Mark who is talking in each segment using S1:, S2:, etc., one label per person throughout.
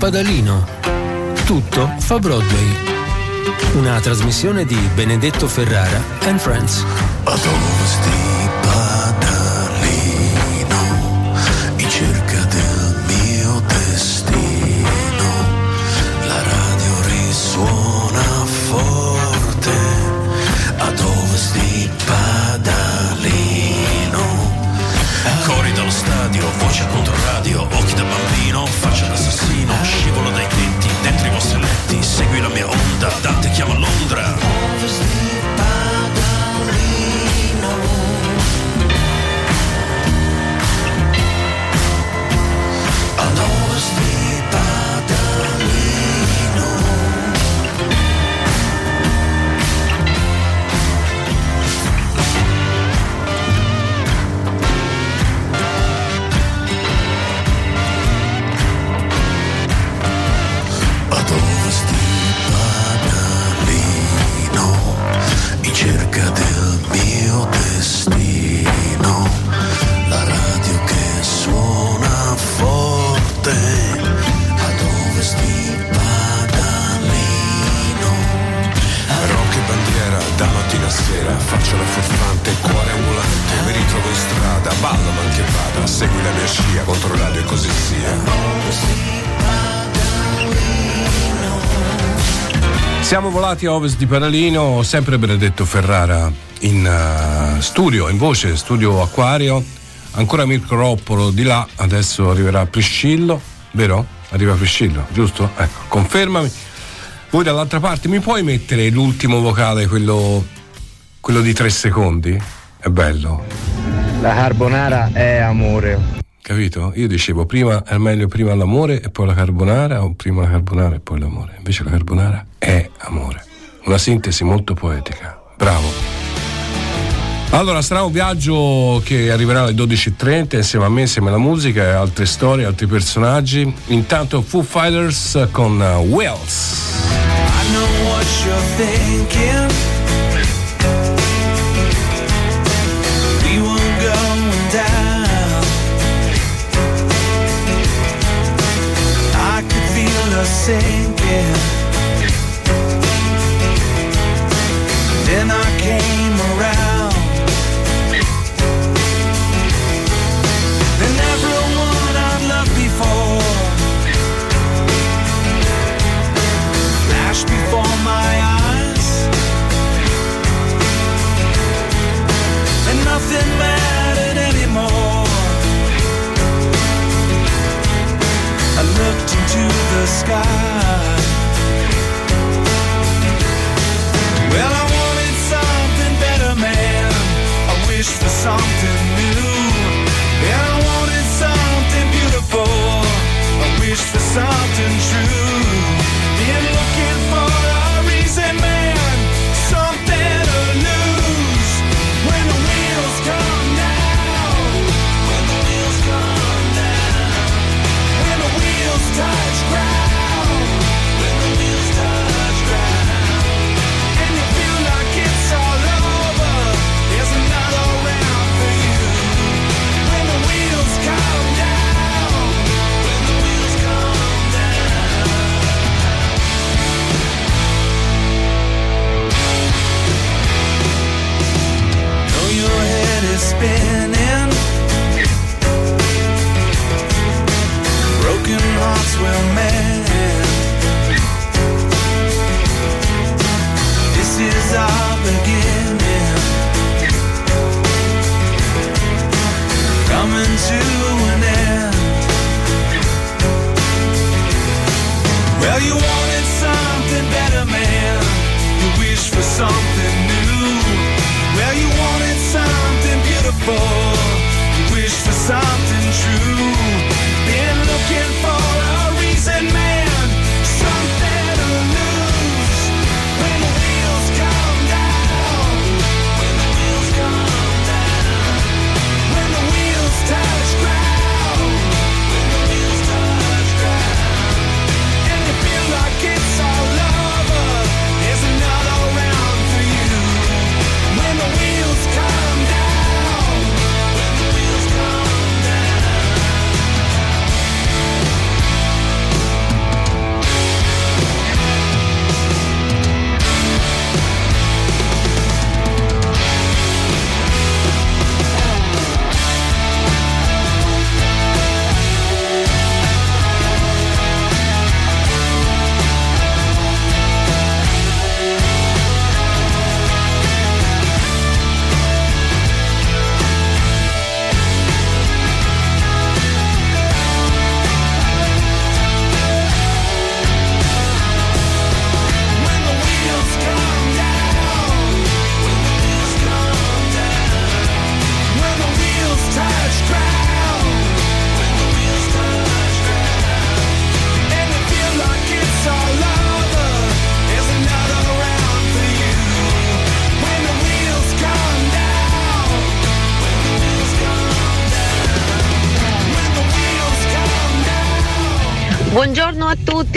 S1: Padalino. Tutto fa Broadway. Una trasmissione di Benedetto Ferrara and Friends.
S2: Siamo volati a ovest di Paralino, sempre Benedetto Ferrara in uh, studio, in voce, studio Acquario, ancora Mirko Roppolo di là, adesso arriverà Priscillo, vero? Arriva Priscillo, giusto? Ecco, confermami. Voi dall'altra parte mi puoi mettere l'ultimo vocale, quello, quello di tre secondi? È bello.
S3: La carbonara è amore.
S2: Capito? Io dicevo prima è meglio prima l'amore e poi la carbonara o prima la carbonara e poi l'amore. Invece la carbonara è amore. Una sintesi molto poetica. Bravo. Allora, sarà un viaggio che arriverà alle 12.30 insieme a me, insieme alla musica e altre storie, altri personaggi. Intanto Foo Fighters con uh, Wells. I know what you're thinking.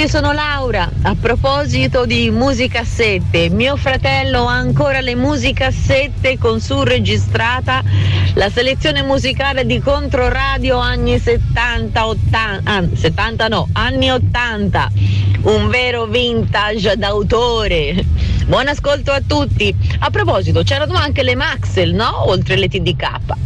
S4: Tutti, sono Laura. A proposito di musicassette, mio fratello ha ancora le musicassette con su registrata la selezione musicale di Controradio anni 70, 80, ah, 70 no, anni 80. Un vero vintage d'autore. Buon ascolto a tutti. A proposito, c'erano anche le Maxel, no? Oltre le TDK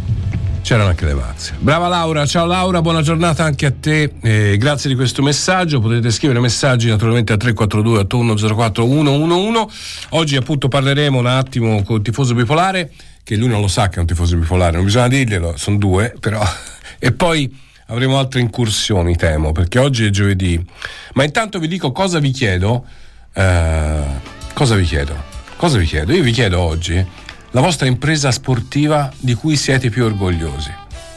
S5: c'erano anche le mazze. Brava Laura, ciao Laura, buona giornata anche a te. Eh, grazie di questo messaggio. Potete scrivere messaggi naturalmente a 342 8104 111. Oggi appunto parleremo un attimo con il tifoso bipolare, che lui non lo sa che è un tifoso bipolare, non bisogna dirglielo, sono due, però. E poi avremo altre incursioni, temo, perché oggi è giovedì. Ma intanto vi dico cosa vi chiedo. Eh, cosa vi chiedo? Cosa vi chiedo? Io vi chiedo oggi la vostra impresa sportiva di cui siete più orgogliosi,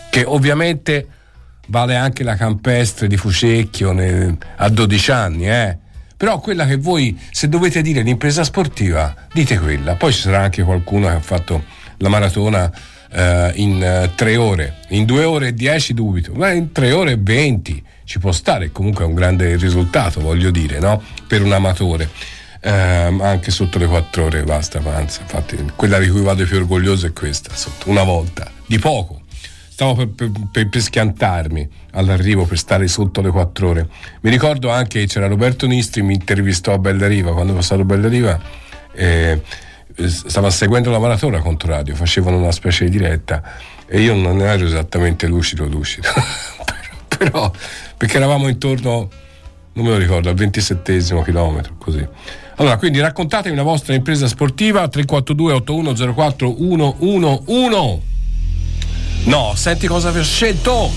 S5: che ovviamente vale anche la campestre di Fucecchio nel, a 12 anni, eh? però quella che voi, se dovete dire l'impresa sportiva, dite quella. Poi ci sarà anche qualcuno che ha fatto la maratona eh, in eh, tre ore, in due ore e dieci dubito, ma in tre ore e venti ci può stare, comunque è un grande risultato, voglio dire, no? per un amatore ehm, anche sotto le 4 ore basta avanza. Infatti quella di cui vado più orgoglioso è questa sotto una volta. Di poco. Stavo per, per, per, schiantarmi all'arrivo per stare sotto le 4 ore. Mi ricordo anche che c'era Roberto Nistri mi intervistò a Bella Riva quando è stato a Bella Riva eh, stava seguendo la maratona contro radio facevano una specie di diretta e io non ero esattamente lucido lucido. Però perché eravamo intorno non me lo ricordo al 27 chilometro così allora, quindi raccontatemi la vostra impresa sportiva 342 8104 111. No, senti cosa ho scelto.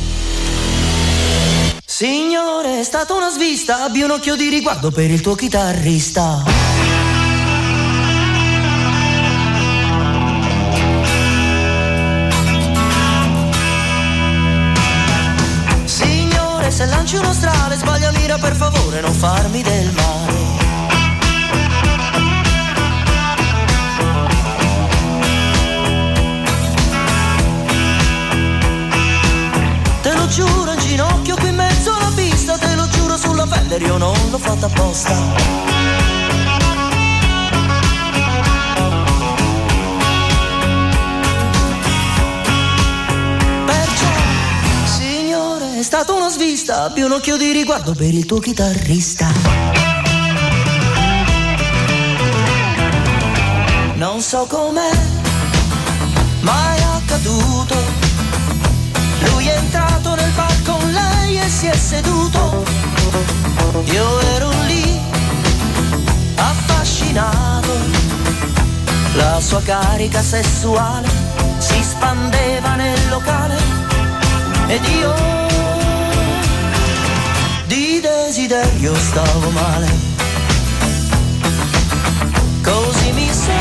S6: Signore, è stata una svista, abbi un occhio di riguardo per il tuo chitarrista. Signore, se lanci uno strale, sbaglia mira per favore, non farmi del male. Giuro in ginocchio qui in mezzo alla pista, te lo giuro sulla pelle, io non l'ho fatta apposta. Perciò, signore, è stata una svista, abbi un occhio di riguardo per il tuo chitarrista. Non so com'è, ma è accaduto si è seduto. Io ero lì, affascinato. La sua carica sessuale si spandeva nel locale ed io di desiderio stavo male. Così mi sono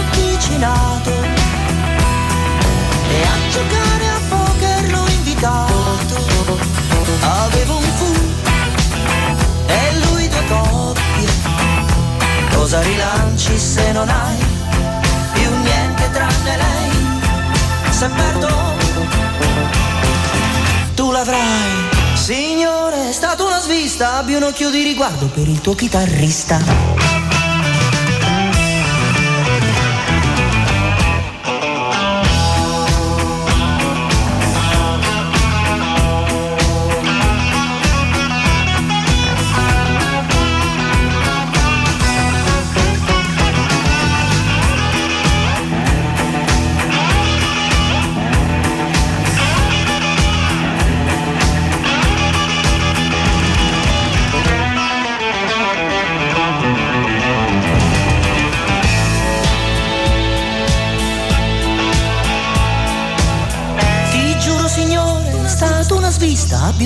S6: avvicinato e a giocare Avevo un fu e lui due coppie. Cosa rilanci se non hai più niente tranne lei? Se perdo, tu l'avrai. Signore, è stata una svista, abbi un occhio di riguardo per il tuo chitarrista.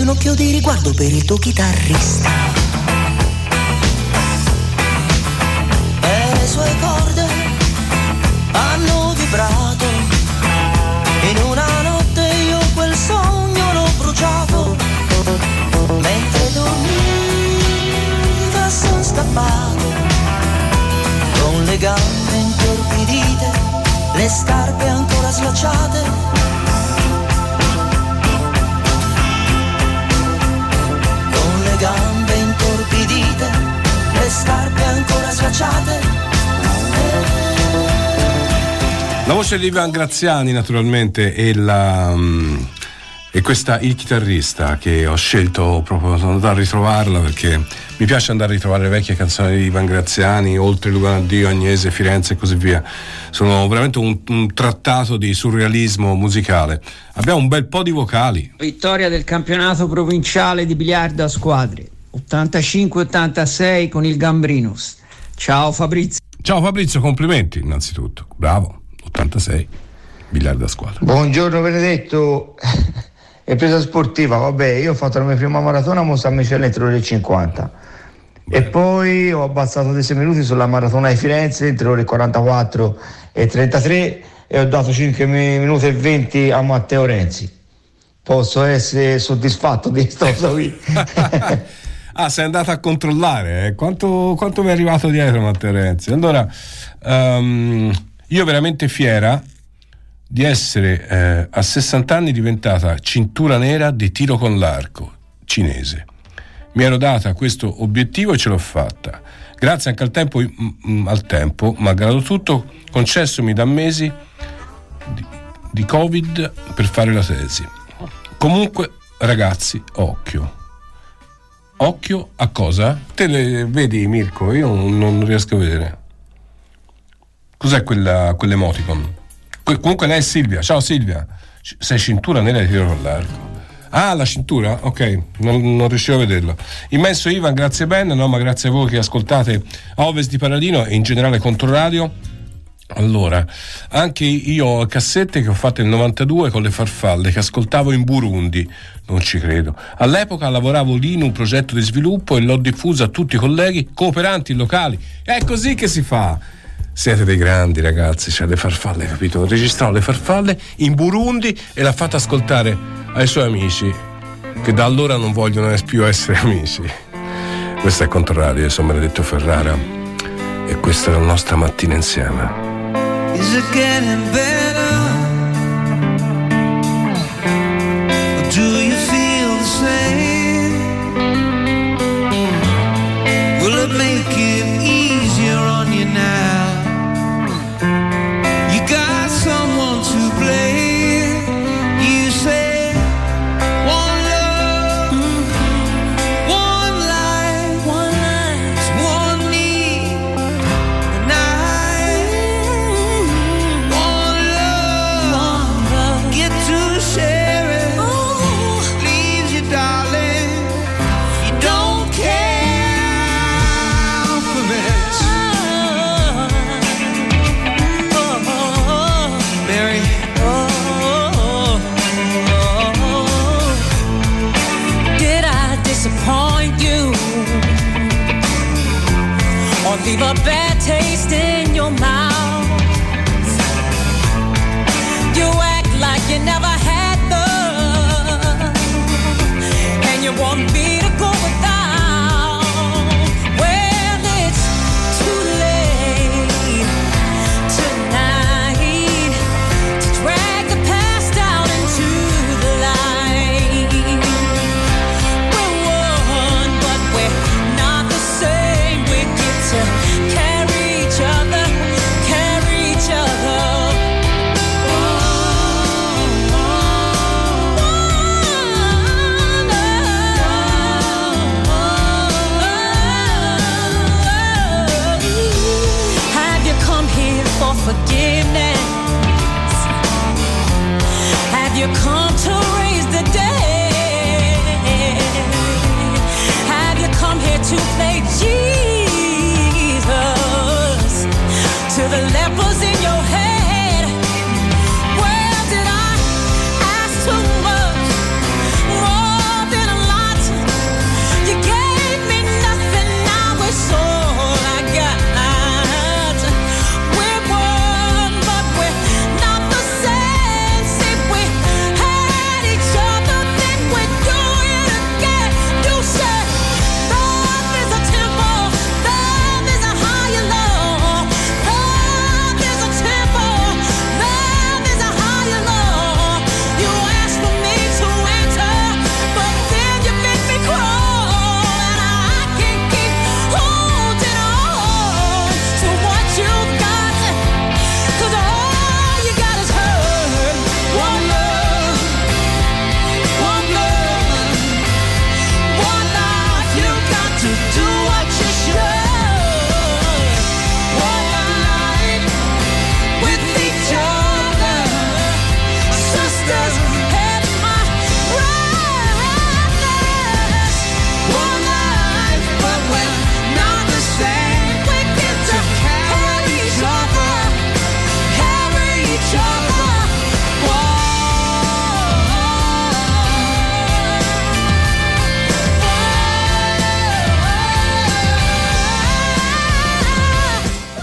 S6: Un occhio di riguardo per il tuo chitarrista. E le sue corde hanno vibrato. In una notte io quel sogno l'ho bruciato. Mentre dormiva son stappato. Con le gambe intorpidite, le scarpe ancora slacciate
S5: voce di Ivan Graziani naturalmente è la... mm, e questa il chitarrista che ho scelto proprio sono andato a ritrovarla perché mi piace andare a ritrovare le vecchie canzoni di Ivan Graziani, oltre Lugano Dio, Agnese, Firenze e così via. Sono veramente un, un trattato di surrealismo musicale. Abbiamo un bel po' di vocali.
S7: Vittoria del campionato provinciale di biliardo a squadre 85-86 con il Gambrinus. Ciao Fabrizio.
S5: Ciao Fabrizio, complimenti innanzitutto. Bravo, 86, biliardo a squadra.
S3: Buongiorno Benedetto. È presa sportiva, vabbè, io ho fatto la mia prima maratona a San Michele entro le ore 50 e poi ho abbassato di 6 minuti sulla maratona di Firenze entro le ore 44 e 33 e ho dato 5 mi- minuti e 20 a Matteo Renzi. Posso essere soddisfatto di questa cosa qui?
S5: Ah, sei andato a controllare eh? quanto, quanto mi è arrivato dietro Matteo Renzi. Allora, ehm, io veramente fiera di essere eh, a 60 anni diventata cintura nera di tiro con l'arco cinese. Mi ero data questo obiettivo e ce l'ho fatta. Grazie anche al tempo, al tempo malgrado tutto, concessomi da mesi di, di Covid per fare la tesi. Comunque, ragazzi, occhio. Occhio a cosa? Te le vedi, Mirko? Io non riesco a vedere. Cos'è quella, quell'emoticon? Que- comunque lei è Silvia. Ciao Silvia. C- sei cintura nera di tiro con l'arco. Ah, la cintura? Ok, non, non riuscivo a vederlo. Immenso Ivan, grazie Ben, no, ma grazie a voi che ascoltate Ovest di Paradino e in generale Controradio. Allora, anche io ho cassette che ho fatto nel 92 con le farfalle che ascoltavo in Burundi, non ci credo. All'epoca lavoravo lì in un progetto di sviluppo e l'ho diffusa a tutti i colleghi cooperanti locali. È così che si fa. Siete dei grandi ragazzi, c'è le farfalle, capito? Registrò le farfalle in Burundi e l'ha fatta ascoltare ai suoi amici, che da allora non vogliono più essere amici. Questo è Controradio, io sono Benedetto Ferrara e questa è la nostra mattina insieme.
S8: Is it getting better?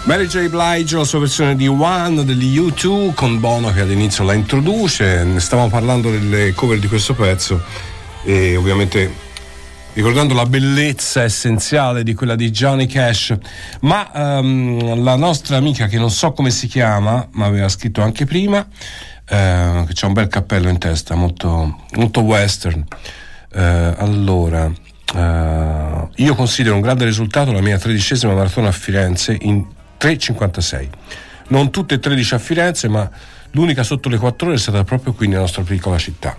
S8: Mary
S5: J. Blige, la sua versione di One degli U2 con Bono che all'inizio la introduce. Ne stavamo parlando delle cover di questo pezzo e ovviamente ricordando la bellezza essenziale di quella di Johnny Cash. Ma ehm, la nostra amica che non so come si chiama, ma aveva scritto anche prima, eh, che c'ha un bel cappello in testa, molto, molto western. Eh, allora, eh, io considero un grande risultato la mia tredicesima maratona a Firenze in 3,56. Non tutte e 13 a Firenze, ma l'unica sotto le 4 ore è stata proprio qui nella nostra piccola città.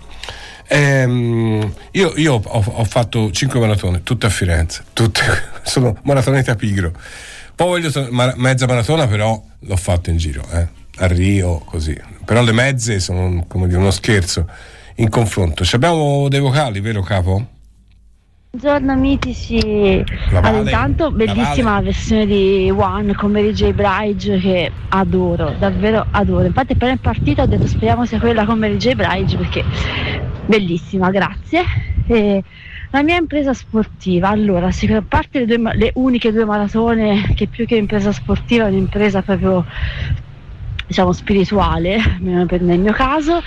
S5: Ehm, io io ho, ho fatto 5 maratone, tutte a Firenze, tutte, sono maratoneta pigro. Poi voglio ma- mezza maratona, però l'ho fatto in giro, eh, a Rio, così. Però le mezze sono come dire uno scherzo in confronto. Ci abbiamo dei vocali, vero capo?
S9: Buongiorno mitici, allora, intanto bellissima la versione di One con Mary J. Blige che adoro, davvero adoro. Infatti appena è partita ho detto speriamo sia quella con Mary J. Blige perché bellissima, grazie. E la mia impresa sportiva, allora, a parte le, due le uniche due maratone che più che impresa sportiva è un'impresa proprio diciamo spirituale per- nel mio caso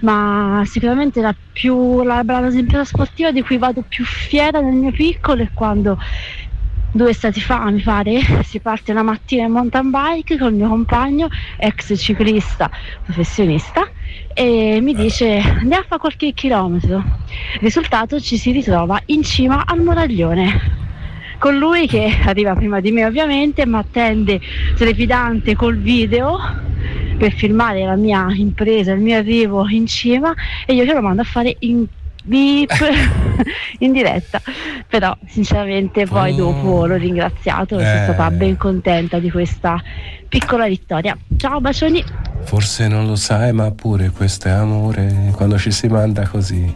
S9: ma sicuramente la più la, la sportiva di cui vado più fiera nel mio piccolo è quando due stati fa mi pare si parte la mattina in mountain bike con il mio compagno ex ciclista professionista e mi dice andiamo a fare qualche chilometro. Risultato ci si ritrova in cima al moraglione con lui che arriva prima di me ovviamente, ma attende trepidante col video per filmare la mia impresa, il mio arrivo in cima e io che lo mando a fare in beep in diretta. Però sinceramente poi
S5: Oh.
S9: dopo l'ho ringraziato e sono
S5: Eh.
S9: stata ben contenta di questa piccola vittoria. Ciao bacioni!
S5: Forse non lo sai, ma pure questo è amore quando ci si manda così.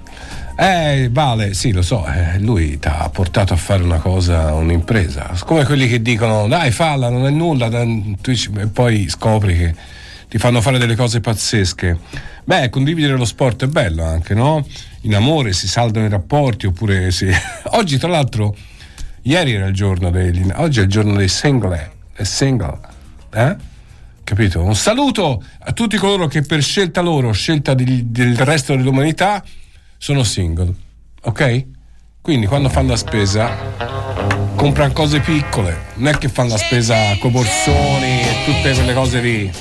S5: Eh, Vale, sì, lo so, eh, lui ti ha portato a fare una cosa, un'impresa. Come quelli che dicono, dai, falla, non è nulla, dai", tu dici- e poi scopri che ti fanno fare delle cose pazzesche. Beh, condividere lo sport è bello anche, no? In amore si saldano i rapporti, oppure si... Oggi, tra l'altro, ieri era il giorno degli... Oggi è il giorno dei single, dei single, eh? Capito? Un saluto a tutti coloro che per scelta loro, scelta di- del resto dell'umanità, sono single. Ok? Quindi quando fanno la spesa comprano cose piccole, non è che fanno la spesa con borsoni e tutte quelle cose lì.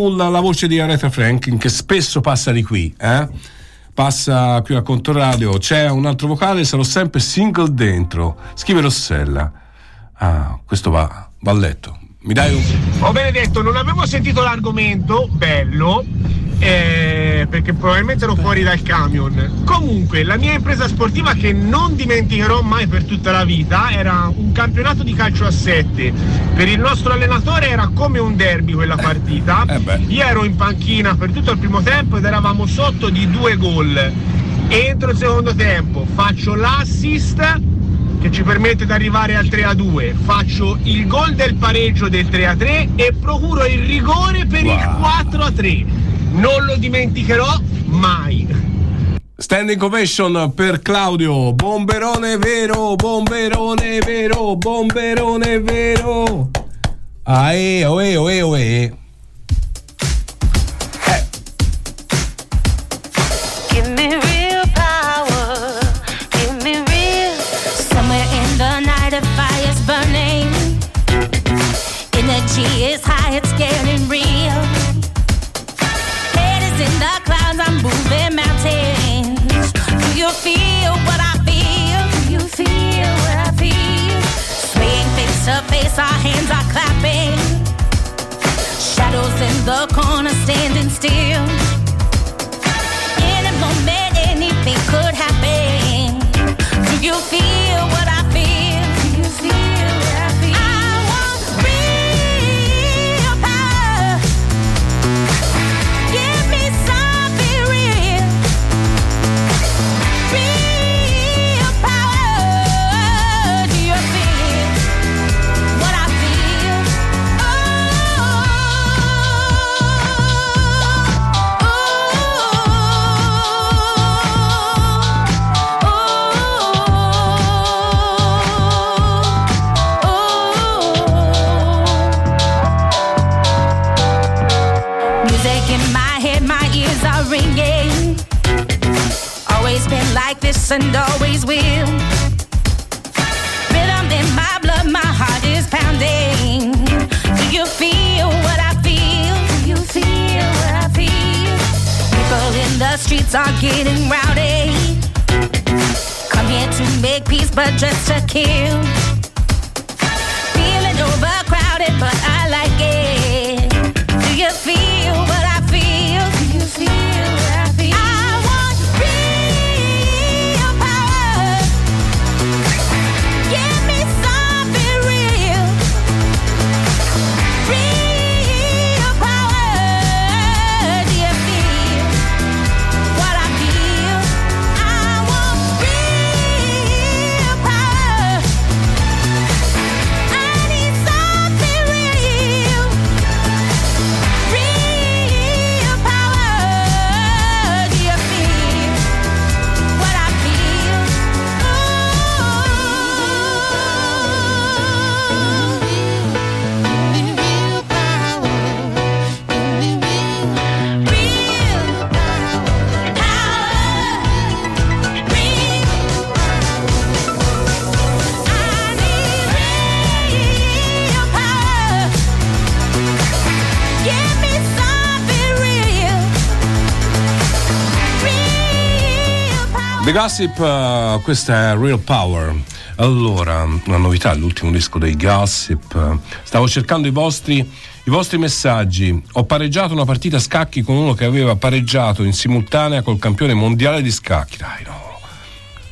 S5: Full, la voce di Aretha Franklin che spesso passa di qui, eh? Passa qui a Controradio, c'è un altro vocale, sarò sempre single dentro. Scrive Rossella. Ah, questo va, va a letto. Mi dai un.
S10: Oh Benedetto, non avevo sentito l'argomento, bello, eh, perché probabilmente ero fuori dal camion. Comunque, la mia impresa sportiva che non dimenticherò mai per tutta la vita era un campionato di calcio a 7. Per il nostro allenatore era come un derby quella partita. Io ero in panchina per tutto il primo tempo ed eravamo sotto di due gol. Entro il secondo tempo, faccio l'assist che ci permette di arrivare al 3 a 2. Faccio il gol del pareggio del 3 a 3 e procuro il rigore per il 4 a 3. Non lo dimenticherò mai.
S5: Standing ovation per Claudio. Bomberone vero, bomberone vero, bomberone vero. Ae, oe, oe, oe.
S8: Our hands are clapping. Shadows in the corner standing still. In a moment, anything could happen. Do you feel this and always will. Rhythm in my blood, my heart is pounding. Do you feel what I feel? Do you feel what I feel? People in the streets are getting rowdy. Come here to make peace, but just to kill. Feeling overcrowded, but I like it. Do you feel
S5: The Gossip, eh, questa è Real Power. Allora, una novità, l'ultimo disco dei Gossip. Stavo cercando i vostri, i vostri messaggi. Ho pareggiato una partita a scacchi con uno che aveva pareggiato in simultanea col campione mondiale di scacchi. Dai, no.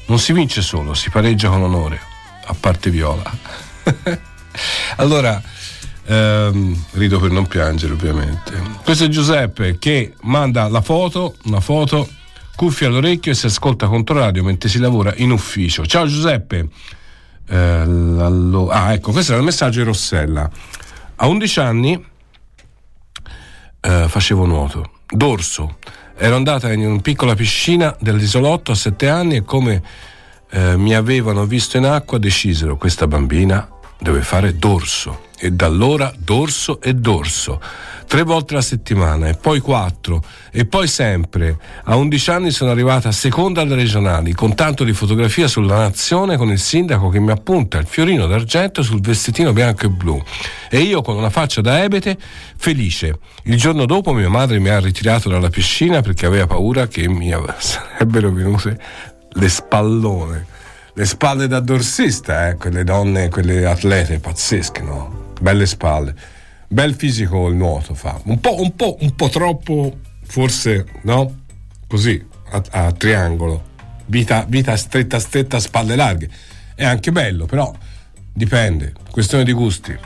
S5: Non si vince solo, si pareggia con onore. A parte Viola. allora, ehm, rido per non piangere, ovviamente. Questo è Giuseppe che manda la foto, una foto cuffia all'orecchio e si ascolta Controradio mentre si lavora in ufficio. Ciao Giuseppe. Eh, ah, ecco, questo era il messaggio di Rossella. A 11 anni eh, facevo nuoto, dorso. Ero andata in una piccola piscina dell'isolotto a 7 anni e come eh, mi avevano visto in acqua decisero questa bambina deve fare dorso. E da allora dorso e dorso. Tre volte alla settimana e poi quattro e poi sempre. A 11 anni sono arrivata seconda alle regionali con tanto di fotografia sulla nazione con il sindaco che mi appunta il fiorino d'argento sul vestitino bianco e blu e io con una faccia da ebete felice. Il giorno dopo mia madre mi ha ritirato dalla piscina perché aveva paura che mi sarebbero venute le spallone. Le spalle da dorsista, eh? quelle donne, quelle atlete pazzesche, no? Belle spalle. Bel fisico il nuoto fa. Un po', un po', un po' troppo, forse, no? Così, a, a triangolo. Vita, vita stretta, stretta, spalle larghe. È anche bello, però dipende. Questione di gusti.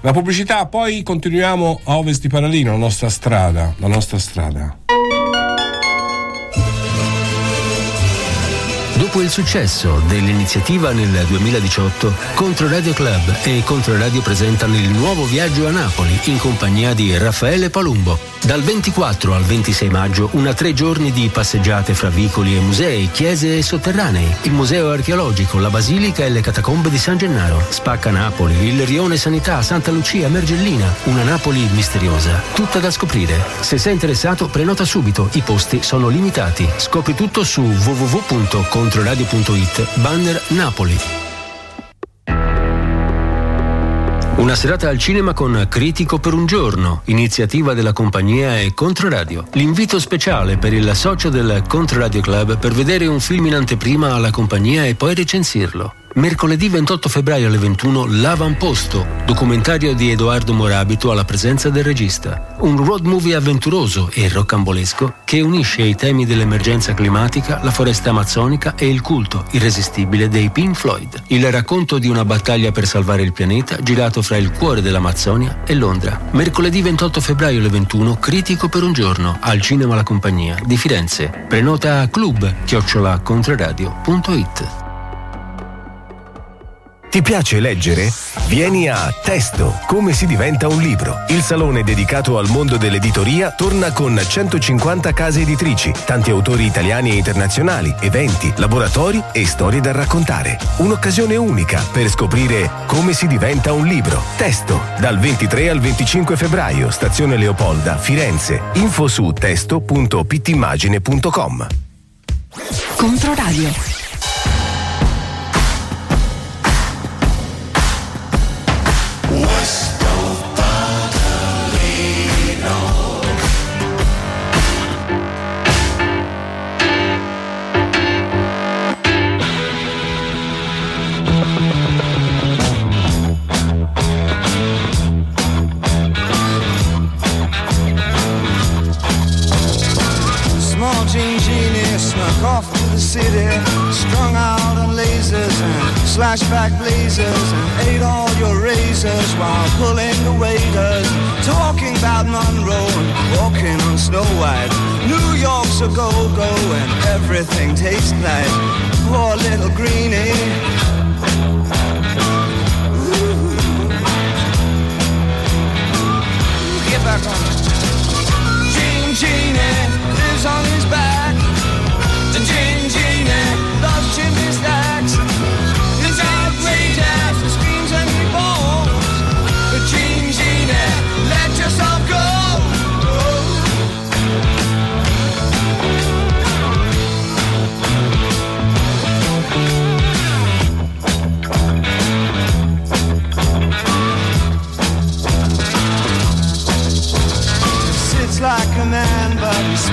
S5: La pubblicità, poi continuiamo a ovest di Paralino, la nostra strada. La nostra strada.
S11: Dopo il successo dell'iniziativa nel 2018, Controradio Club e Controradio presentano il nuovo viaggio a Napoli in compagnia di Raffaele Palumbo. Dal 24 al 26 maggio, una tre giorni di passeggiate fra vicoli e musei, chiese e sotterranei, il museo archeologico, la basilica e le catacombe di San Gennaro, Spacca Napoli, il rione Sanità, Santa Lucia, Mergellina, una Napoli misteriosa, tutta da scoprire. Se sei interessato, prenota subito, i posti sono limitati. Scopri tutto su www.controradio.it, banner Napoli. Una serata al cinema con Critico per un giorno, iniziativa della compagnia e Controradio. L'invito speciale per il socio del Controradio Club per vedere un film in anteprima alla compagnia e poi recensirlo. Mercoledì 28 febbraio alle 21 L'Avamposto, documentario di Edoardo Morabito alla presenza del regista. Un road movie avventuroso e roccambolesco che unisce i temi dell'emergenza climatica, la foresta amazzonica e il culto irresistibile dei Pink Floyd. Il racconto di una battaglia per salvare il pianeta girato fra il cuore dell'Amazzonia e Londra. Mercoledì 28 febbraio alle 21 Critico per un giorno al Cinema La Compagnia di Firenze. Prenota a club chiocciolacontroradio.it
S12: Ti piace leggere? Vieni a Testo, come si diventa un libro. Il salone dedicato al mondo dell'editoria torna con 150 case editrici, tanti autori italiani e internazionali, eventi, laboratori e storie da raccontare. Un'occasione unica per scoprire come si diventa un libro. Testo, dal 23 al 25 febbraio, stazione Leopolda, Firenze. Info su testo.pittimmagine.com.
S1: Controradio.
S13: The city, strung out on lasers and slashback blazers, and ate all your razors while pulling the waiters, talking about Monroe and walking on Snow White. New York's a go-go and everything tastes like poor little greenie. Back on. Gene Genie lives on his back.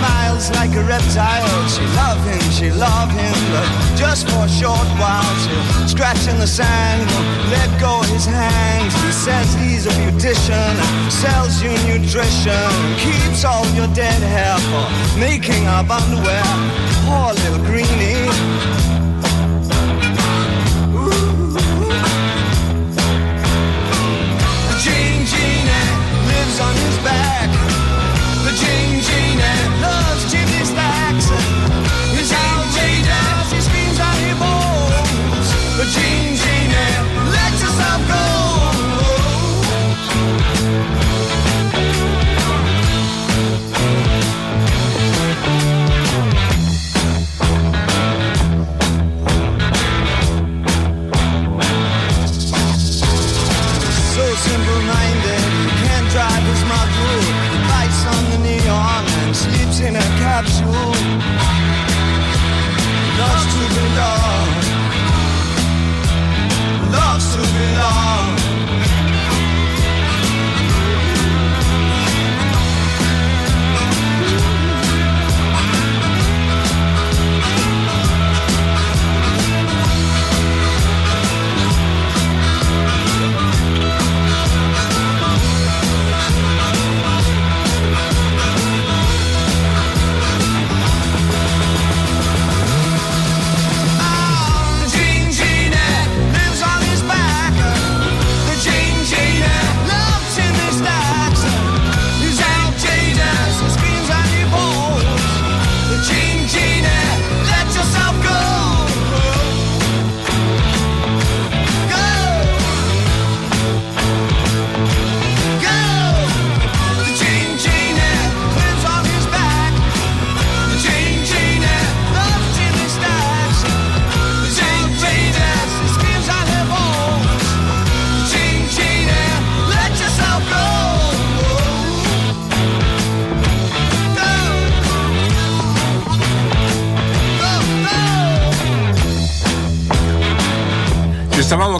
S13: Smiles like a reptile. She love him, she love him, but just for a short while. She'll scratch in the sand, let go his hands. He says he's a beautician, sells you nutrition, keeps all your dead hair for making up underwear. Poor little greenie.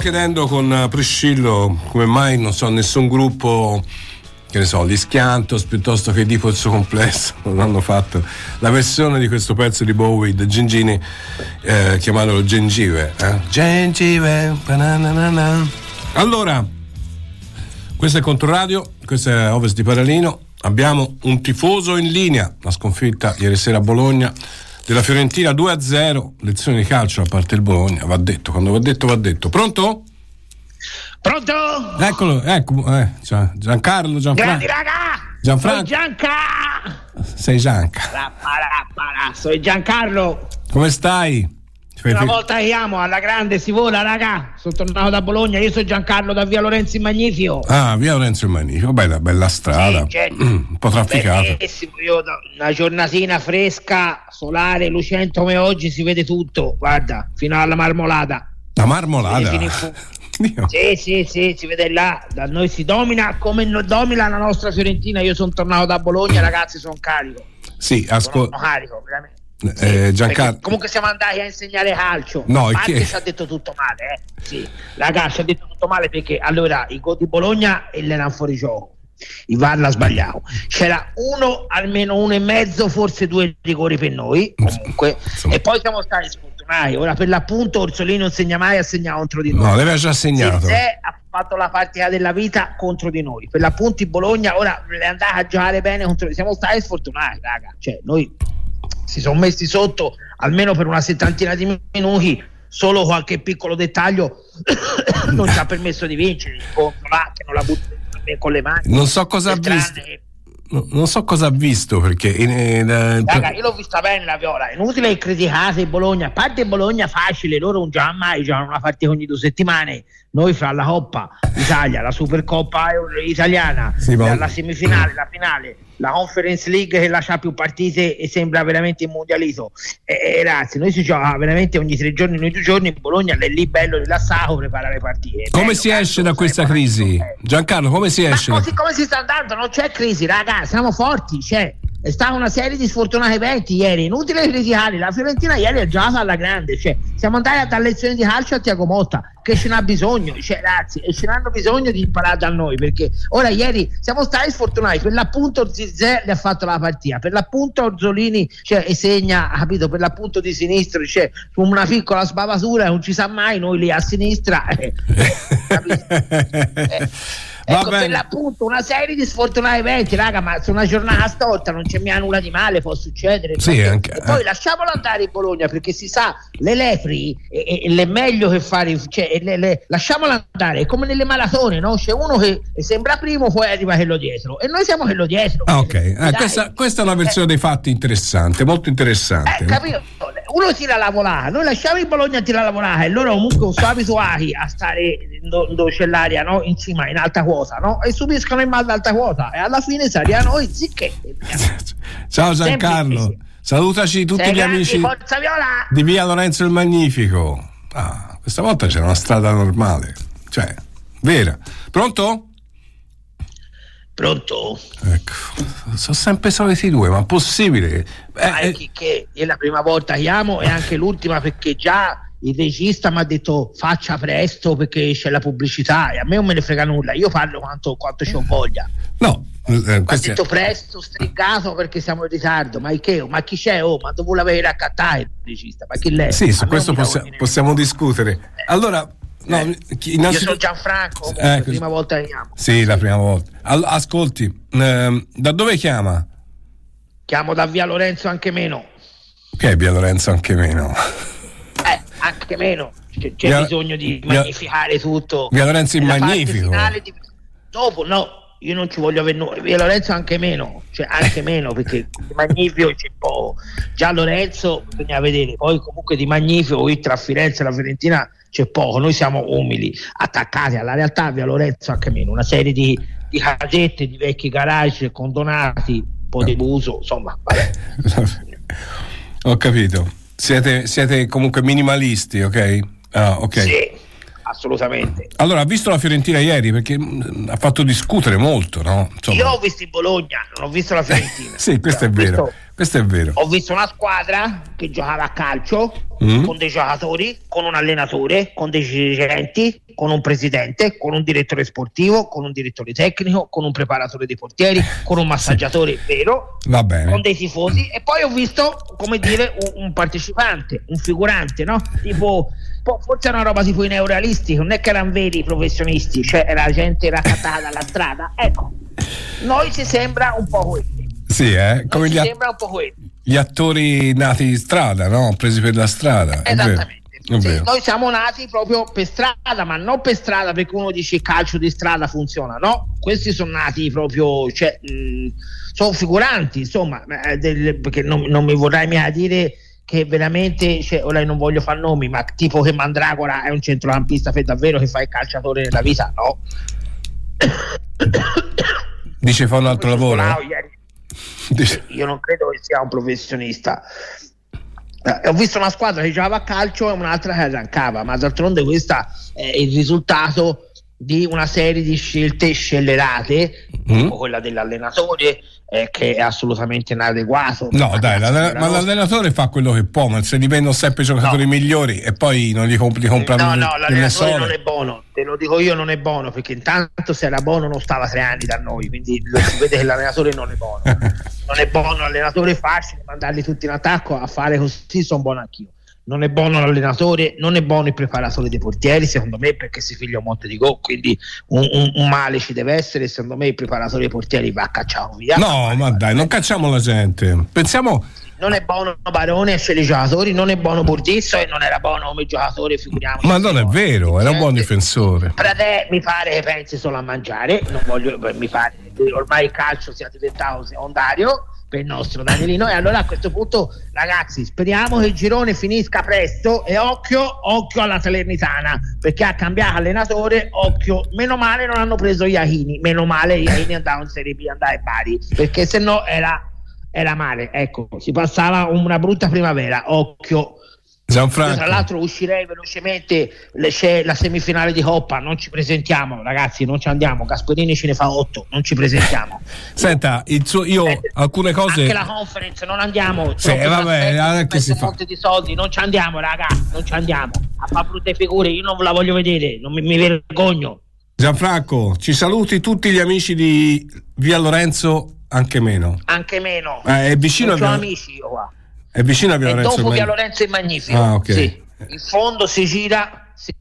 S5: Chiedendo con Priscillo come mai non so nessun gruppo che ne so, gli Schiantos piuttosto che di Pozzo Complesso non hanno fatto la versione di questo pezzo di Bowie da Gingini eh, chiamatelo Gengive eh? Gengive bananana. allora questo è Controradio questo è Ovest di Paralino abbiamo un tifoso in linea la sconfitta ieri sera a Bologna della Fiorentina 2-0 lezione di calcio a parte il Bologna va detto quando va detto va detto pronto?
S14: Pronto?
S5: Eccolo, ecco, eh, Gian- Giancarlo,
S14: Grandi
S5: Gianfranco.
S14: raga!
S5: Gianfranco.
S14: Sono Gianca!
S5: Sei Gianca.
S14: Rappa, rappa, rappa. Sono Giancarlo.
S5: Come stai?
S14: Una volta che chiamo alla grande si vola, raga. Sono tornato da Bologna. Io sono Giancarlo da via Lorenzo in Magnifico.
S5: Ah, via Lorenzo il Magnifico, bella, bella strada.
S14: certo.
S5: un po' trafficata.
S14: Una giornatina fresca, solare, lucente come oggi si vede tutto. Guarda, fino alla marmolata.
S5: La marmolada.
S14: fu- Sì, sì, sì, si vede là, da noi si domina come no- domina la nostra Fiorentina. Io sono tornato da Bologna, ragazzi, sono carico.
S5: Sì,
S14: Sono
S5: ascolta.
S14: carico, veramente.
S5: Eh, Giancarlo.
S14: Perché comunque siamo andati a insegnare calcio.
S5: No,
S14: parte
S5: che-
S14: ci ha detto tutto male, eh. Sì, raga, ci ha detto tutto male perché allora i gol di Bologna e l'erano fuori gioco. Il VAR l'ha sbagliato. C'era uno, almeno uno e mezzo, forse due rigori per noi. Comunque. E poi siamo stati sfortunati. Ora per l'appunto Orsolini non segna mai, ha segnato contro di noi.
S5: No, l'aveva già segnato.
S14: Zirze ha fatto la partita della vita contro di noi. Per l'appunto il Bologna ora è andata a giocare bene contro di Siamo stati sfortunati, raga. Cioè, noi si sono messi sotto almeno per una settantina di minuti. Solo qualche piccolo dettaglio non ci ha permesso di vincere. Il contro là che non la butta con le mani.
S5: Non so cosa ha visto. No, Non so cosa ha visto perché. in- in- eh,
S14: Raga, io l'ho vista bene la viola. È inutile che criticate il Bologna. A parte il Bologna facile, loro non giocano mai, giocano una partita ogni due settimane. Noi fra la Coppa Italia, la Supercoppa italiana,
S5: Sì, ma-
S14: la semifinale, la finale, la Conference League che lascia più partite e sembra veramente il mondialito. E, e ragazzi, noi si gioca veramente ogni tre giorni, ogni due giorni. Il Bologna è lì bello rilassato, prepara le partite.
S5: come
S14: Bello,
S5: si esce da questa crisi? Giancarlo, come si
S14: ma
S5: esce? da-
S14: così come si sta andando, non c'è crisi, raga, siamo forti, c'è. È stata una serie di sfortunati eventi ieri, inutile criticare, la Fiorentina ieri ha giocato alla grande, cioè, siamo andati a dare lezioni di calcio a Tiago Motta, che ce n'ha bisogno, cioè, ragazzi, e ce n'hanno bisogno di imparare da noi, perché ora ieri siamo stati sfortunati, per l'appunto Zizè le ha fatto la partita, per l'appunto Orzolini cioè, e segna, capito, per l'appunto di sinistro, cioè, una piccola sbavatura, non ci sa mai, noi lì a sinistra, eh,
S5: Va
S14: Ecco, per l'appunto una serie di sfortunati eventi, raga, ma su una giornata storta non c'è mica nulla di male, può succedere.
S5: Sì, anche-
S14: e poi
S5: eh.
S14: lasciamolo andare in Bologna perché si sa, le lepri e, e- l'è meglio che fare, cioè, le- le- lasciamolo andare, è come nelle maratone, no? C'è uno che sembra primo, poi arriva quello dietro e noi siamo quello dietro.
S5: Ah, ok, Eh, questa, questa è una versione dei fatti interessante, molto interessante.
S14: Eh, capito? Uno tira la volata, noi lasciamo il Bologna a tirare la volata e loro comunque sono abituati a stare do- dove c'è l'aria no? in cima, in alta quota, no? e subiscono il mal d'alta quota e alla fine si noi zicche.
S5: Ciao Giancarlo, salutaci tutti
S14: Sei
S5: gli
S14: grandi,
S5: amici di via Lorenzo il Magnifico. Ah, questa volta c'era una strada normale, cioè, vera. Pronto?
S14: Pronto?
S5: Ecco, sono sempre soliti due, ma possibile? Eh,
S14: Ma è che, è la prima volta che chiamo e anche l'ultima perché già il regista mi ha detto faccia presto perché c'è la pubblicità e a me non me ne frega nulla, io parlo quanto, quanto ci ho voglia.
S5: No, eh,
S14: ha detto presto, strigato perché siamo in ritardo. Ma che? Ma chi c'è? Oh, ma dove l'avevi raccattato il regista? Ma chi lei?
S5: Sì, su questo possi- possiamo discutere. Allora, no,
S14: Io
S5: innanzitutto-
S14: sono Gianfranco,
S5: Eh,
S14: la prima volta che chiamo.
S5: Sì, la prima volta. All- ascolti, ehm, da dove chiama?
S14: Chiamo da via Lorenzo anche meno.
S5: Che è via Lorenzo anche meno.
S14: Eh, anche meno. C'è, c'è
S5: Via-
S14: bisogno di
S5: via-
S14: magnificare tutto.
S5: Via Lorenzo
S14: parte
S5: Magnifico.
S14: di- Dopo, no, io non ci voglio avere nulla. Via Lorenzo anche meno, cioè anche meno perché di magnifico c'è poco. Già Lorenzo bisogna vedere, poi comunque di magnifico qui tra Firenze e la Fiorentina c'è poco. Noi siamo umili, attaccati alla realtà. Via Lorenzo anche meno, una serie di, di casette, di vecchi garage condonati, un po' di uso, insomma.
S5: Ho capito. Siete, siete comunque minimalisti, ok? Ah, ok.
S14: Sì, assolutamente.
S5: Allora, ha visto la Fiorentina ieri perché mm, ha fatto discutere molto, no? Insomma.
S14: Io ho visto il Bologna, non ho visto la Fiorentina.
S5: Sì, questo è vero.
S14: visto-
S5: questo è vero.
S14: Ho visto una squadra che giocava a calcio
S5: Mm.
S14: con dei giocatori, con un allenatore, con dei dirigenti, con un presidente, con un direttore sportivo, con un direttore tecnico, con un preparatore dei portieri, con un massaggiatore vero,
S5: Va bene.
S14: con dei tifosi e poi ho visto, come dire, un, un partecipante, un figurante, no? Tipo, po- forse era una roba tipo i neorealisti, non è che erano veri i professionisti, cioè era gente raccattata dalla strada. Ecco, noi ci sembra un po' quelli.
S5: Sì, eh? Come gli,
S14: sembra un po' quelli.
S5: gli attori nati in strada, no? Presi per la strada.
S14: Esattamente. Sì, noi siamo nati proprio per strada, ma non per strada perché uno dice il calcio di strada funziona, no? Questi sono nati proprio, cioè, mh, sono figuranti, insomma, eh, del- perché non, non mi vorrai mica dire che veramente, cioè, ora non voglio fare nomi, ma tipo che Mandragora è un centrocampista per davvero che fa il calciatore nella vita, no?
S5: Dice fa un altro lavoro?
S14: Ieri. Io non credo che sia un professionista. Eh, ho visto una squadra che giocava a calcio e un'altra che arrancava, ma d'altronde questo è il risultato di una serie di scelte scellerate,
S5: Mm?
S14: quella dell'allenatore, eh, che è assolutamente inadeguato.
S5: No, dai, la- ma l'allenatore fa quello che può, ma se dipendono sempre i giocatori migliori e poi non gli, comp- gli comprano
S14: No, no,
S5: le
S14: l'allenatore non è buono, te lo dico io, non è buono perché intanto se era buono non stava tre anni da noi, quindi lo- si vede che l'allenatore non è buono. Non è buono l'allenatore, facile mandarli tutti in attacco a fare così, sono buono anch'io. Non è buono l'allenatore, non è buono il preparatore dei portieri, secondo me, perché si figlia un monte di gol, quindi un, un- un male ci deve essere. Secondo me il preparatore dei portieri va cacciato via.
S5: No, ma dai, non cacciamo la gente. Pensiamo,
S14: Non è buono Barone, esce i giocatori, non è buono Burdisso e non era buono come giocatore, figuriamoci.
S5: ma non è vero, era un buon difensore.
S14: Pradè mi pare che pensi solo a mangiare, non voglio, mi pare che ormai il calcio sia diventato secondario per il nostro Danielino e allora a questo punto ragazzi speriamo che il girone finisca presto e occhio, occhio alla Salernitana perché ha cambiato allenatore, occhio, meno male non hanno preso Iahini, meno male Iahini andava in Serie B, andava in Bari perché se no era, era male, ecco, si passava una brutta primavera, occhio.
S5: Gianfranco.
S14: tra l'altro uscirei velocemente, le- c'è la semifinale di Coppa, non ci presentiamo ragazzi, non ci andiamo, Gasperini ce ne fa 8, non ci presentiamo.
S5: Senta, il suo- io alcune cose.
S14: Anche la conference non andiamo,
S5: Sì, vabbè,
S14: trasferte,
S5: non è che
S14: spesso
S5: si fa.
S14: di soldi, non ci andiamo ragazzi, non ci andiamo. A fare brutte figure, io non la voglio vedere, non mi, mi vergogno.
S5: Gianfranco, ci saluti tutti gli amici di Via Lorenzo, anche meno.
S14: Anche meno.
S5: Eh, è vicino
S14: non
S5: a Via-
S14: amici io qua.
S5: È vicino a Via Lorenzo.
S14: dopo Via Lorenzo è magnifico.
S5: Ah, ok.
S14: Sì. Il fondo si gira, sì.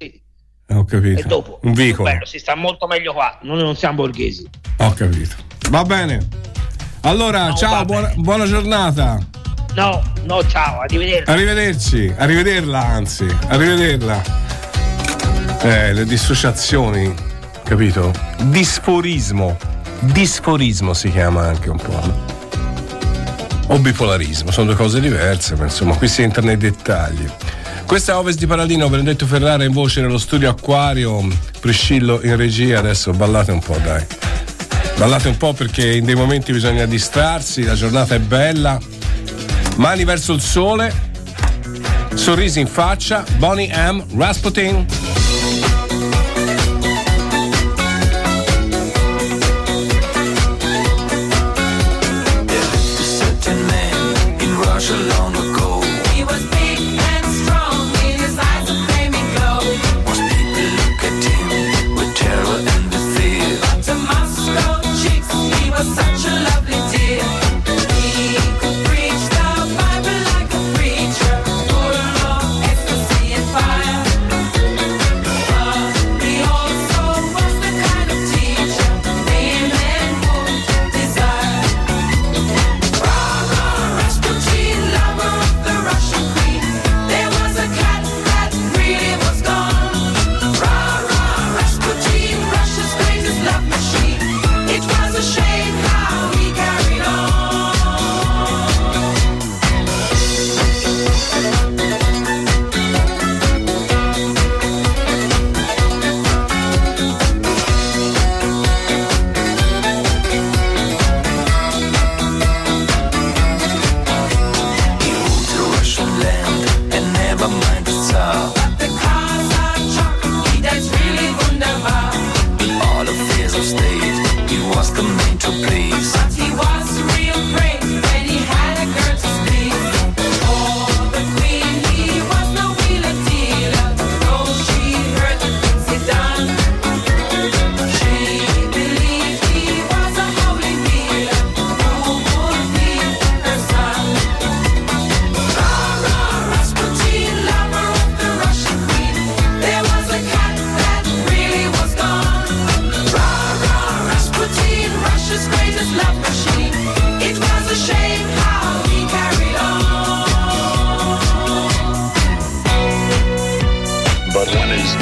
S5: Ho capito.
S14: E dopo.
S5: Un vicolo.
S14: Bello, si sta molto meglio qua. Noi non siamo borghesi.
S5: Ho capito. Va bene. Allora,
S14: No,
S5: ciao, buona, buona giornata.
S14: No, no, ciao, arrivederci.
S5: Arrivederci, arrivederla anzi, arrivederla. Eh, le dissociazioni, capito? Disforismo. Disforismo si chiama anche un po'. O bipolarismo, sono due cose diverse, ma insomma, qui si entra nei dettagli. Questa è Ovest di Paradino, Benedetto Ferrara in voce nello studio Acquario, Priscillo in regia, adesso ballate un po', dai. Ballate un po' perché in dei momenti bisogna distrarsi, la giornata è bella. Mani verso il sole, sorrisi in faccia, Bonnie M, Rasputin.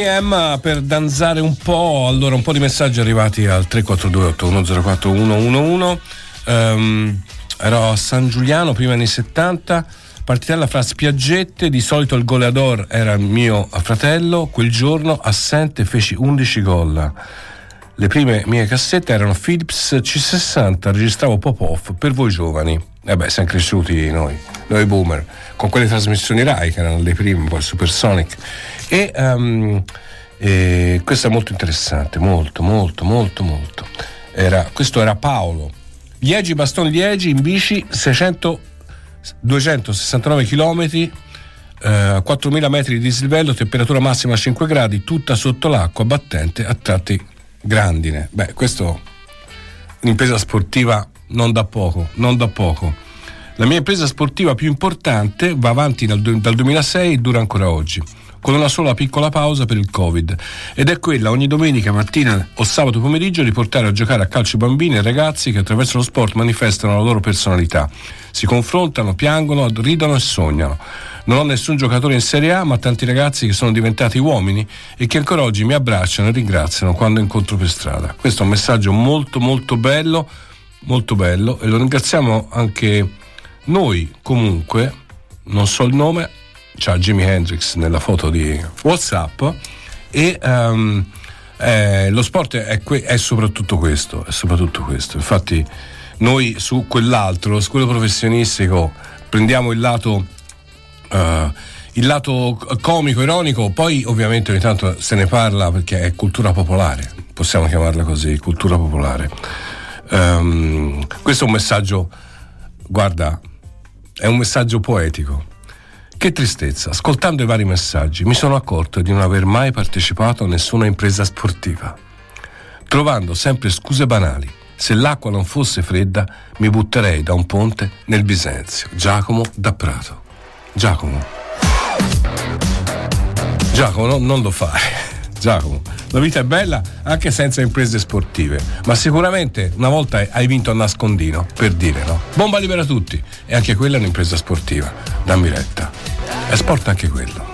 S5: Bonnie M per danzare un po', allora un po' di messaggi arrivati al 342-8104-111. Ehm, ero a San Giuliano, prima anni 70, partitella fra spiaggette, di solito il goleador era mio fratello, quel giorno assente feci 11 gol. Le prime mie cassette erano Philips C60, registravo Popov per voi giovani. E beh, siamo cresciuti noi, noi boomer, con quelle trasmissioni Rai che erano le prime, poi Supersonic. E ehm, eh, questo è molto interessante, molto, molto, molto, molto. Era, questo era Paolo. Liegi, Bastoni Liegi in bici 600, 269 km, eh, 4000 metri di dislivello, temperatura massima 5 gradi, tutta sotto l'acqua, battente, a tratti grandine. Beh, questo un'impresa sportiva non da poco, non da poco. La mia impresa sportiva più importante va avanti dal, dal 2006 e dura ancora oggi, con una sola piccola pausa per il Covid, ed è quella ogni domenica mattina o sabato pomeriggio di portare a giocare a calcio bambini e ragazzi che attraverso lo sport manifestano la loro personalità, si confrontano, piangono, ridono e sognano. Non ho nessun giocatore in Serie A, ma tanti ragazzi che sono diventati uomini e che ancora oggi mi abbracciano e ringraziano quando incontro per strada. Questo è un messaggio molto molto bello, molto bello e lo ringraziamo anche noi comunque, non so il nome, c'ha Jimi Hendrix nella foto di Whatsapp e ehm, eh, lo sport è, que- è soprattutto questo, è soprattutto questo. Infatti noi su quell'altro, su quello professionistico, prendiamo il lato eh, il lato comico, ironico, poi ovviamente ogni tanto se ne parla perché è cultura popolare, possiamo chiamarla così, cultura popolare. Ehm, questo è un messaggio, guarda, è un messaggio poetico. Che tristezza, ascoltando i vari messaggi mi sono accorto di non aver mai partecipato a nessuna impresa sportiva, trovando sempre scuse banali. Se l'acqua non fosse fredda, mi butterei da un ponte nel Bisenzio. Giacomo da Prato. Giacomo. Giacomo, no- non lo fare. Giacomo, la vita è bella anche senza imprese sportive, ma sicuramente una volta hai vinto a nascondino, per dire no. Bomba libera tutti, e anche quella è un'impresa sportiva. Dammi retta. È sport anche quello.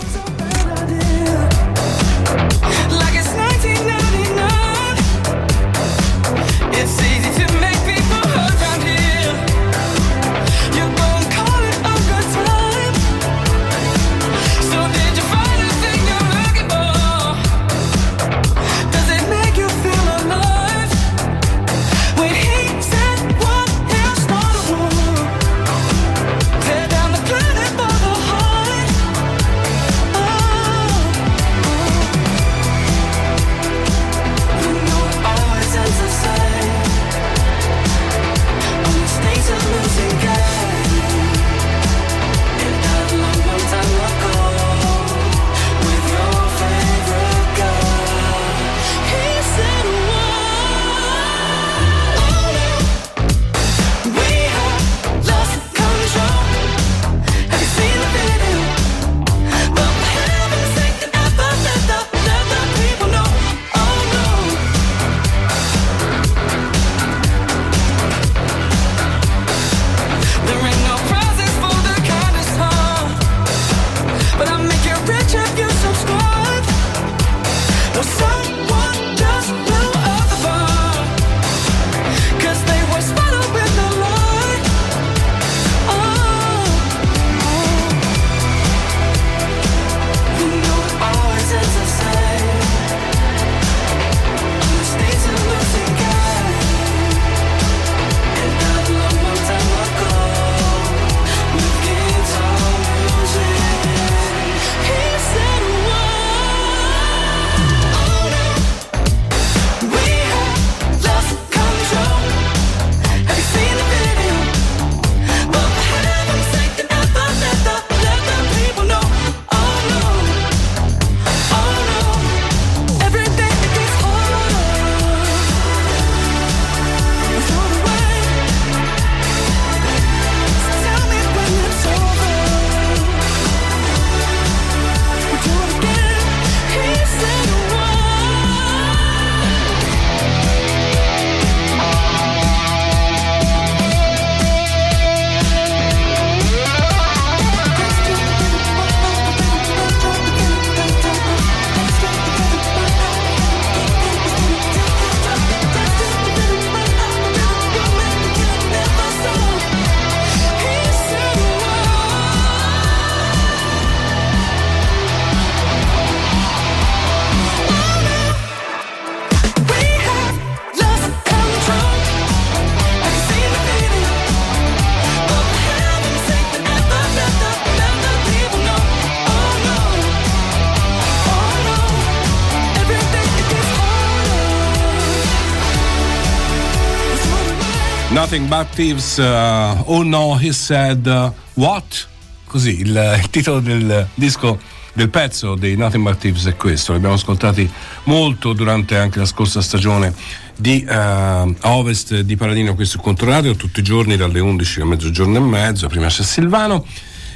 S5: Nothing But Thieves, uh, Oh No, He Said uh, What? Così il, il titolo del disco del pezzo dei Nothing But Thieves è questo. L'abbiamo ascoltati molto durante anche la scorsa stagione di uh, a Ovest di Paladino qui su Controradio, tutti i giorni dalle 11 a mezzogiorno e mezzo, prima c'è Silvano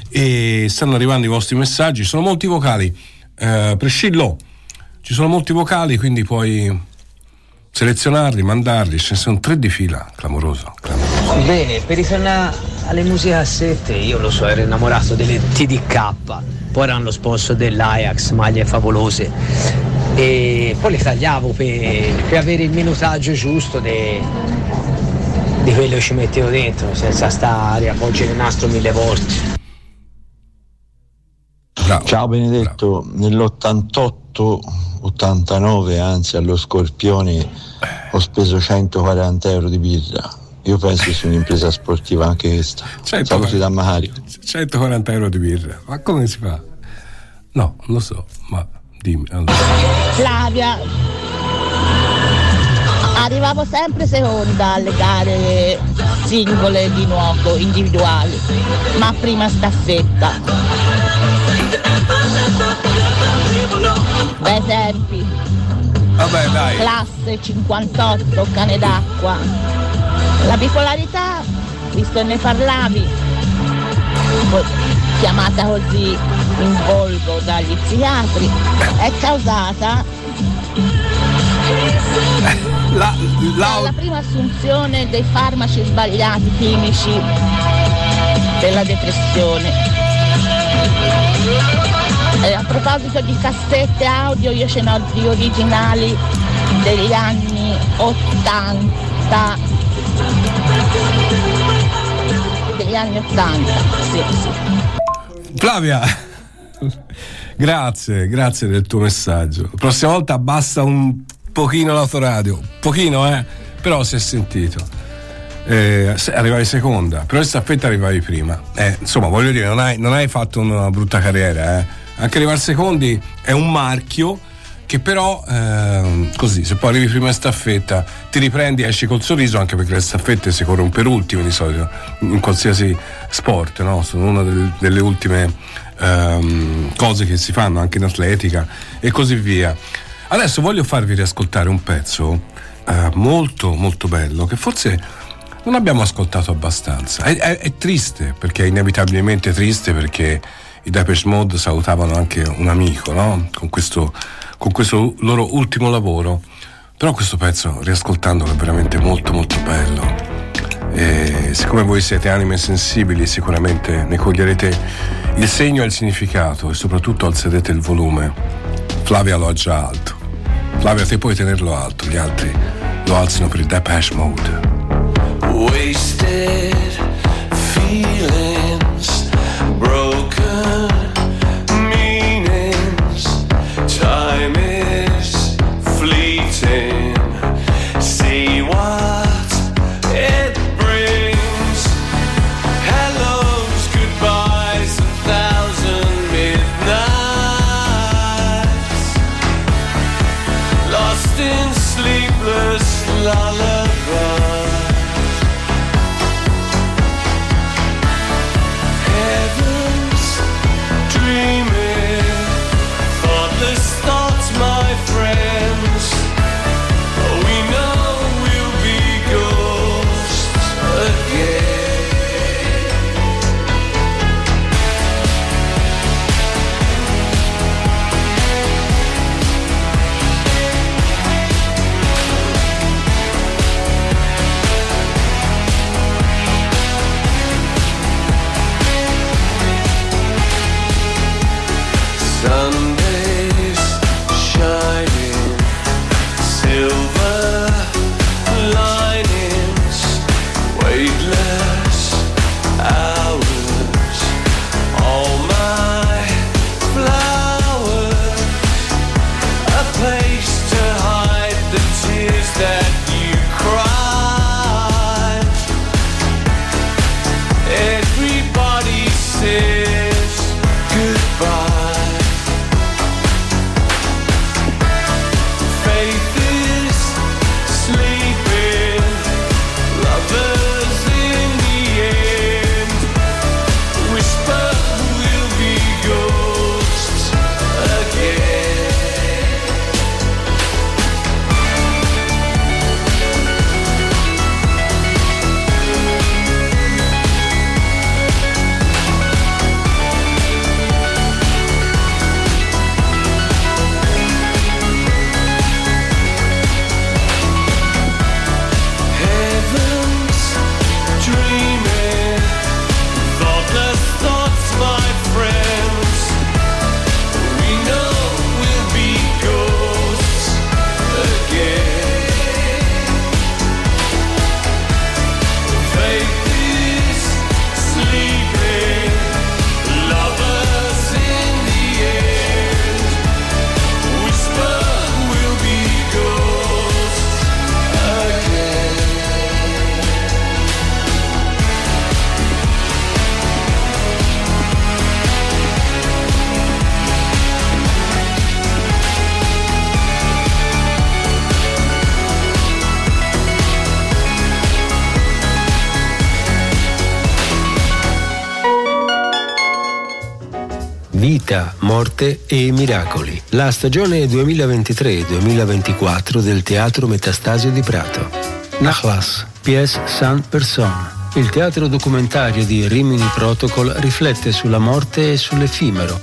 S5: e stanno arrivando i vostri messaggi, sono molti vocali. Uh, Prescillo, ci sono molti vocali, quindi puoi selezionarli, mandarli, ce ne sono tre di fila, clamoroso. clamoroso.
S15: Bene, per ritornare alle musiche a sette, io lo so, ero innamorato delle TDK, poi erano lo sponsor dell'Ajax, maglie favolose, e poi le tagliavo per, per avere il minutaggio giusto de- di quello che ci mettevo dentro, senza stare a poggiare il nastro mille volte.
S16: Ciao Benedetto, nell'88-89 anzi allo Scorpione ho speso 140 euro di birra. Io penso che sia un'impresa sportiva anche questa. Saluti da Mario.
S5: 140 euro di birra, ma come si fa? No, non lo so, ma dimmi. allora.
S17: Flavia. Arrivavo sempre seconda alle gare singole di nuoto, individuali, ma prima staffetta. Da esempi.
S5: Vabbè, dai.
S17: Classe 58, cane d'acqua. La bipolarità, visto che ne parlavi, chiamata così in volgo dagli psichiatri, è causata
S5: La,
S17: dalla prima assunzione dei farmaci sbagliati chimici della depressione. E a proposito di cassette audio, io ce n'ho di originali degli anni 80. Degli anni 80, sì, sì.
S5: Flavia, grazie, grazie del tuo messaggio. La prossima volta abbassa un pochino l'autoradio, pochino eh, però si è sentito. Eh, arrivavi seconda, però in staffetta arrivavi prima. Eh, insomma, voglio dire, non hai, non hai fatto una brutta carriera, eh. Anche arrivare secondi è un marchio che però ehm, così, se poi arrivi prima in staffetta, ti riprendi, esci col sorriso, anche perché le staffette si corrono per ultime di solito, in qualsiasi sport, no? Sono una del- delle ultime ehm, cose che si fanno anche in atletica e così via. Adesso voglio farvi riascoltare un pezzo eh, molto molto bello che forse non abbiamo ascoltato abbastanza. È, è- è triste perché è inevitabilmente triste perché i Depeche Mode salutavano anche un amico no? con, questo, con questo loro ultimo lavoro. Però questo pezzo, riascoltandolo, è veramente molto molto bello. E siccome voi siete anime sensibili, sicuramente ne coglierete il segno e il significato e soprattutto alzerete il volume. Flavia lo ha già alto. Flavia, te puoi tenerlo alto, gli altri lo alzano per il Depeche Mode.
S18: Wasted
S11: Morte e miracoli. La stagione 2023-2024 del Teatro Metastasio di Prato. Nachlass, pièce sans personne. Il teatro documentario di Rimini Protocol riflette sulla morte e sull'effimero,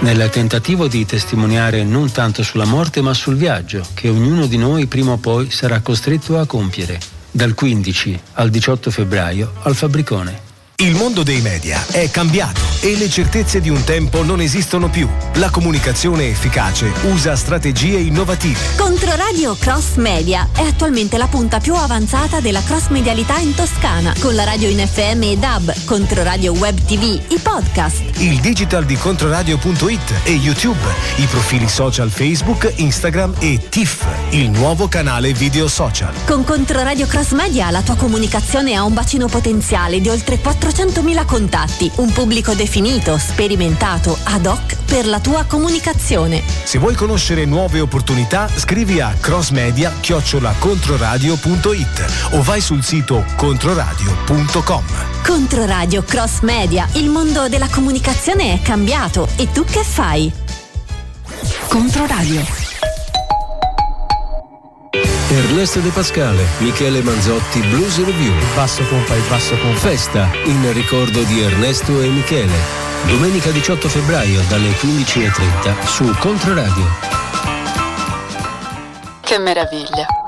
S11: nel tentativo di testimoniare non tanto sulla morte ma sul viaggio che ognuno di noi prima o poi sarà costretto a compiere, dal 15 al 18 febbraio al Fabbricone.
S12: Il mondo dei media è cambiato e le certezze di un tempo non esistono più. La comunicazione efficace usa strategie innovative.
S19: Controradio Cross Media è attualmente la punta più avanzata della cross medialità in Toscana, con la radio in FM e DAB, Controradio Web TV, i podcast.
S12: Il digital di controradio.it e YouTube, i profili social Facebook, Instagram e TIFF, il nuovo canale video social.
S19: Con Controradio Cross Media la tua comunicazione ha un bacino potenziale di oltre 400.000 contatti, un pubblico definito, sperimentato, ad hoc per la tua comunicazione.
S12: Se vuoi conoscere nuove opportunità, scrivi a crossmedia-controradio.it o vai sul sito controradio.com.
S19: Controradio Cross Media, il mondo della comunicazione è cambiato e tu che fai? Controradio.
S11: Ernesto De Pascale, Michele Manzotti, Blues Review. Basso pompa e basso pompa. Festa in ricordo di Ernesto e Michele. Domenica 18 febbraio dalle 15.30 su Controradio.
S20: Che meraviglia.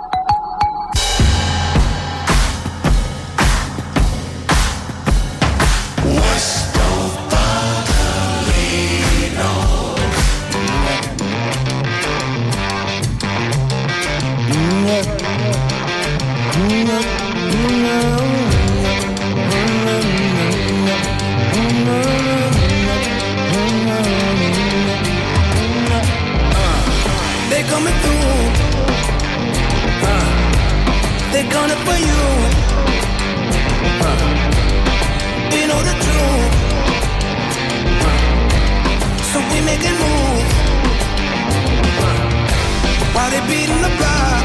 S2: They beating the block.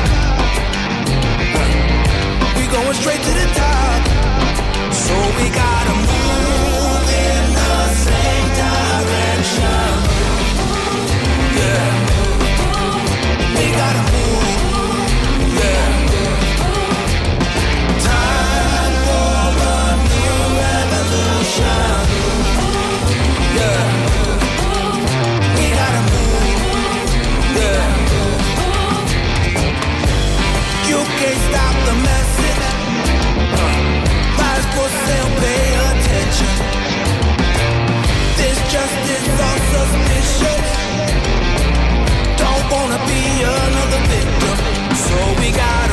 S2: We going straight to the top. So we gotta be another victim. So we gotta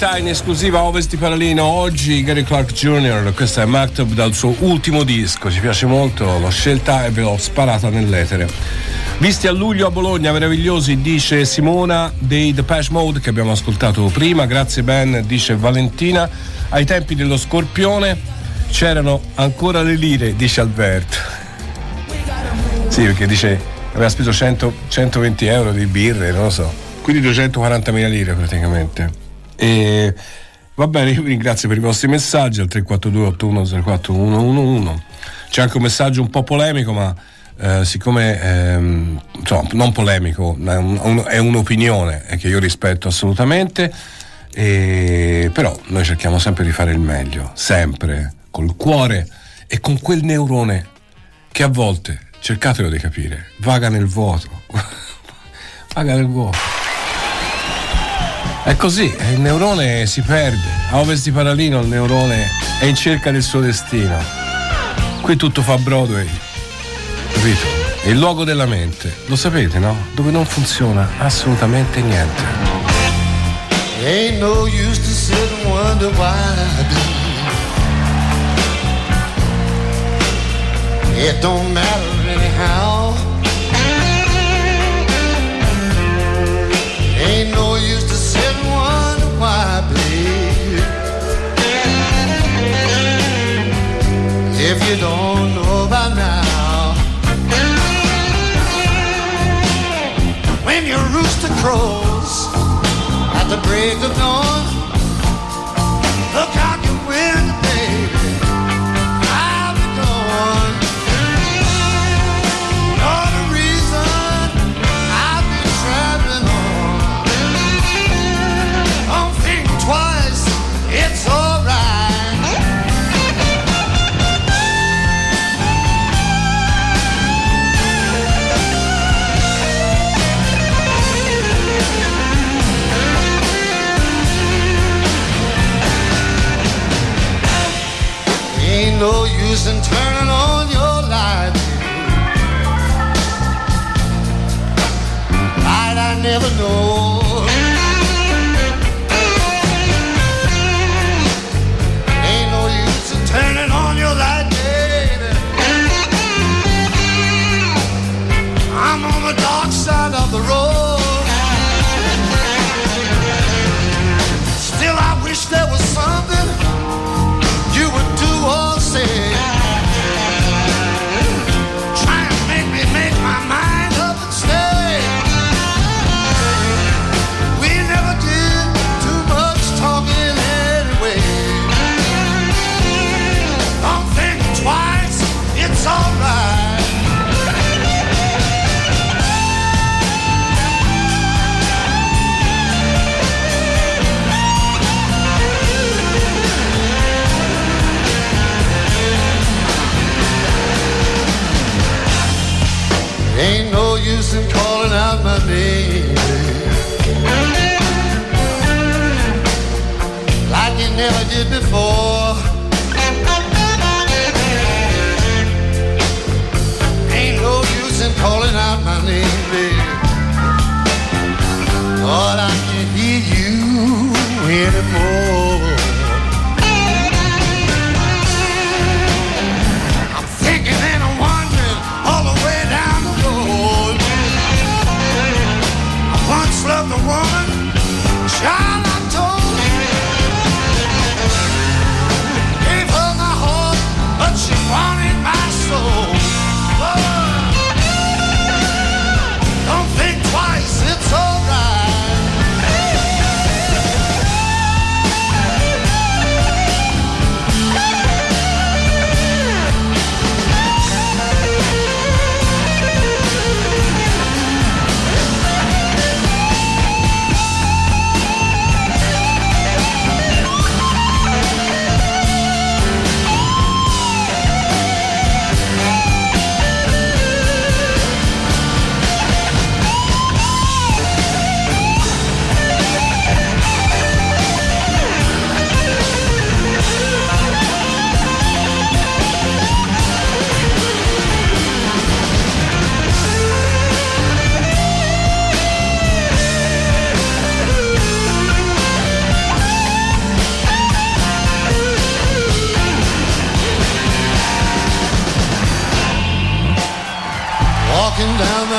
S5: Novità in esclusiva Ovest di Paralino, oggi Gary Clark Jr., questa è Maktub dal suo ultimo disco, ci piace molto, l'ho scelta e ve l'ho sparata nell'etere. Visti a luglio a Bologna, meravigliosi, dice Simona dei Depeche Mode che abbiamo ascoltato prima, grazie Ben, dice Valentina, ai tempi dello Scorpione c'erano ancora le lire, dice Alberto. Sì, perché dice aveva speso 100 120 euro di birre, non lo so, quindi 240.000 lire praticamente. E va bene, io vi ringrazio per i vostri messaggi al 342 8104 111. C'è anche un messaggio un po' polemico, ma eh, siccome ehm, insomma, non polemico, è un'opinione eh, che io rispetto assolutamente. E, però noi cerchiamo sempre di fare il meglio, sempre col cuore e con quel neurone che a volte, cercatelo di capire, vaga nel vuoto. vaga nel vuoto. È così, il neurone si perde. A ovest di Paralino il neurone è in cerca del suo destino. Qui tutto fa Broadway. Capito? Il luogo della mente. Lo sapete, no? Dove non funziona assolutamente niente.
S13: Ain't no use to sit and wonder why I do. It don't matter anyhow. Ain't no use you don't know by now. When your rooster crows at the break of dawn. In turning on your light. Light I never know. Never did before.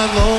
S5: travel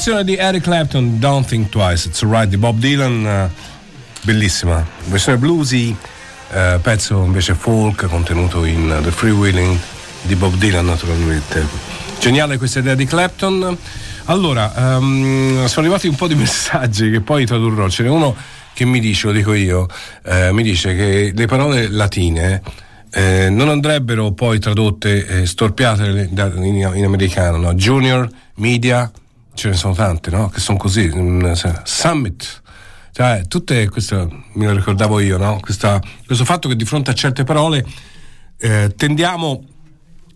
S5: versione di Eric Clapton, Don't Think Twice, It's Alright di Bob Dylan, eh, bellissima. Versione bluesy, eh, pezzo invece folk contenuto in The Freewheeling di Bob Dylan naturalmente. Geniale questa idea di Clapton. Allora, ehm, sono arrivati un po' di messaggi che poi tradurrò. Ce n'è uno che mi dice, lo dico io, eh, mi dice che le parole latine eh, non andrebbero poi tradotte, eh, storpiate da- in, in americano, no? Junior, media, ce ne sono tante, no? Che sono così. mm, Summit. Cioè, tutte queste, me lo ricordavo io, no? Questa- questo fatto che di fronte a certe parole eh, tendiamo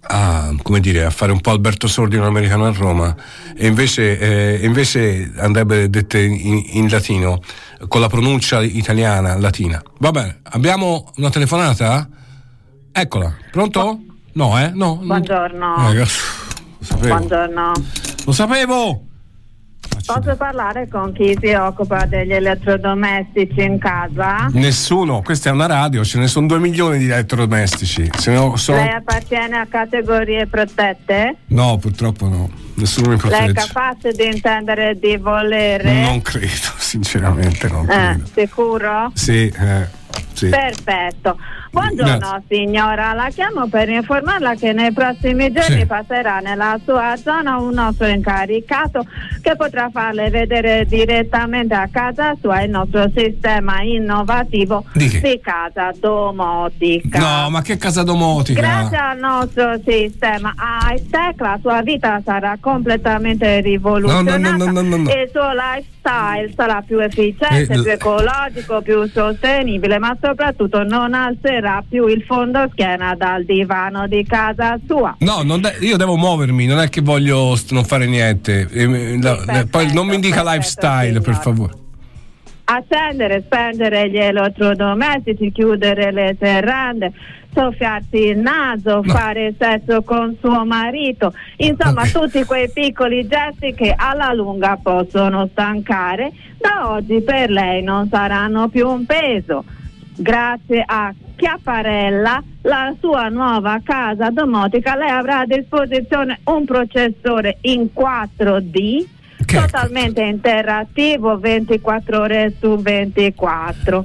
S5: a, come dire, a fare un po' Alberto Sordi un americano a Roma e invece, eh, invece andrebbe dette in, in latino con la pronuncia italiana latina. Va bene, abbiamo una telefonata? Eccola, pronto? No, eh? No.
S20: Buongiorno.
S5: Eh.
S20: Buongiorno.
S5: Lo sapevo!
S20: Posso parlare con chi si occupa degli elettrodomestici in casa?
S5: Nessuno, questa è una radio, ce ne sono due milioni di elettrodomestici. Se no, so-
S20: Lei appartiene a categorie protette?
S5: No, purtroppo no. Nessuno mi
S20: Lei è
S5: protegge.
S20: capace di intendere di volere?
S5: Non credo, sinceramente non
S20: Eh,
S5: credo.
S20: sicuro?
S5: Sì, eh, sì.
S20: Perfetto. Buongiorno
S5: Grazie.
S20: signora, la chiamo per informarla che nei prossimi giorni
S5: Sì.
S20: passerà nella sua zona un nostro incaricato che potrà farle vedere direttamente a casa sua il nostro sistema innovativo
S5: Di che?
S20: casa domotica.
S5: No, ma che casa domotica?
S20: Grazie al nostro sistema high-tech la sua vita sarà completamente rivoluzionata
S5: No, no, no, no, no, no.
S20: e il suo lifestyle sarà più efficiente,
S5: Eh,
S20: più ecologico, più sostenibile, ma soprattutto non alzerà più il fondo schiena dal divano di casa sua.
S5: No, non de- io devo muovermi, non è che voglio st- non fare niente. Eh, la- la- poi non mi dica lifestyle, per favore.
S20: Accendere, spengere gli elettrodomestici, chiudere le serrande, soffiarsi il naso, fare sesso con suo marito, insomma tutti quei piccoli gesti che alla lunga possono stancare, da oggi per lei non saranno più un peso. Grazie a Chiapparella, la sua nuova casa domotica, lei avrà a disposizione un processore in 4D totalmente interattivo 24 ore su 24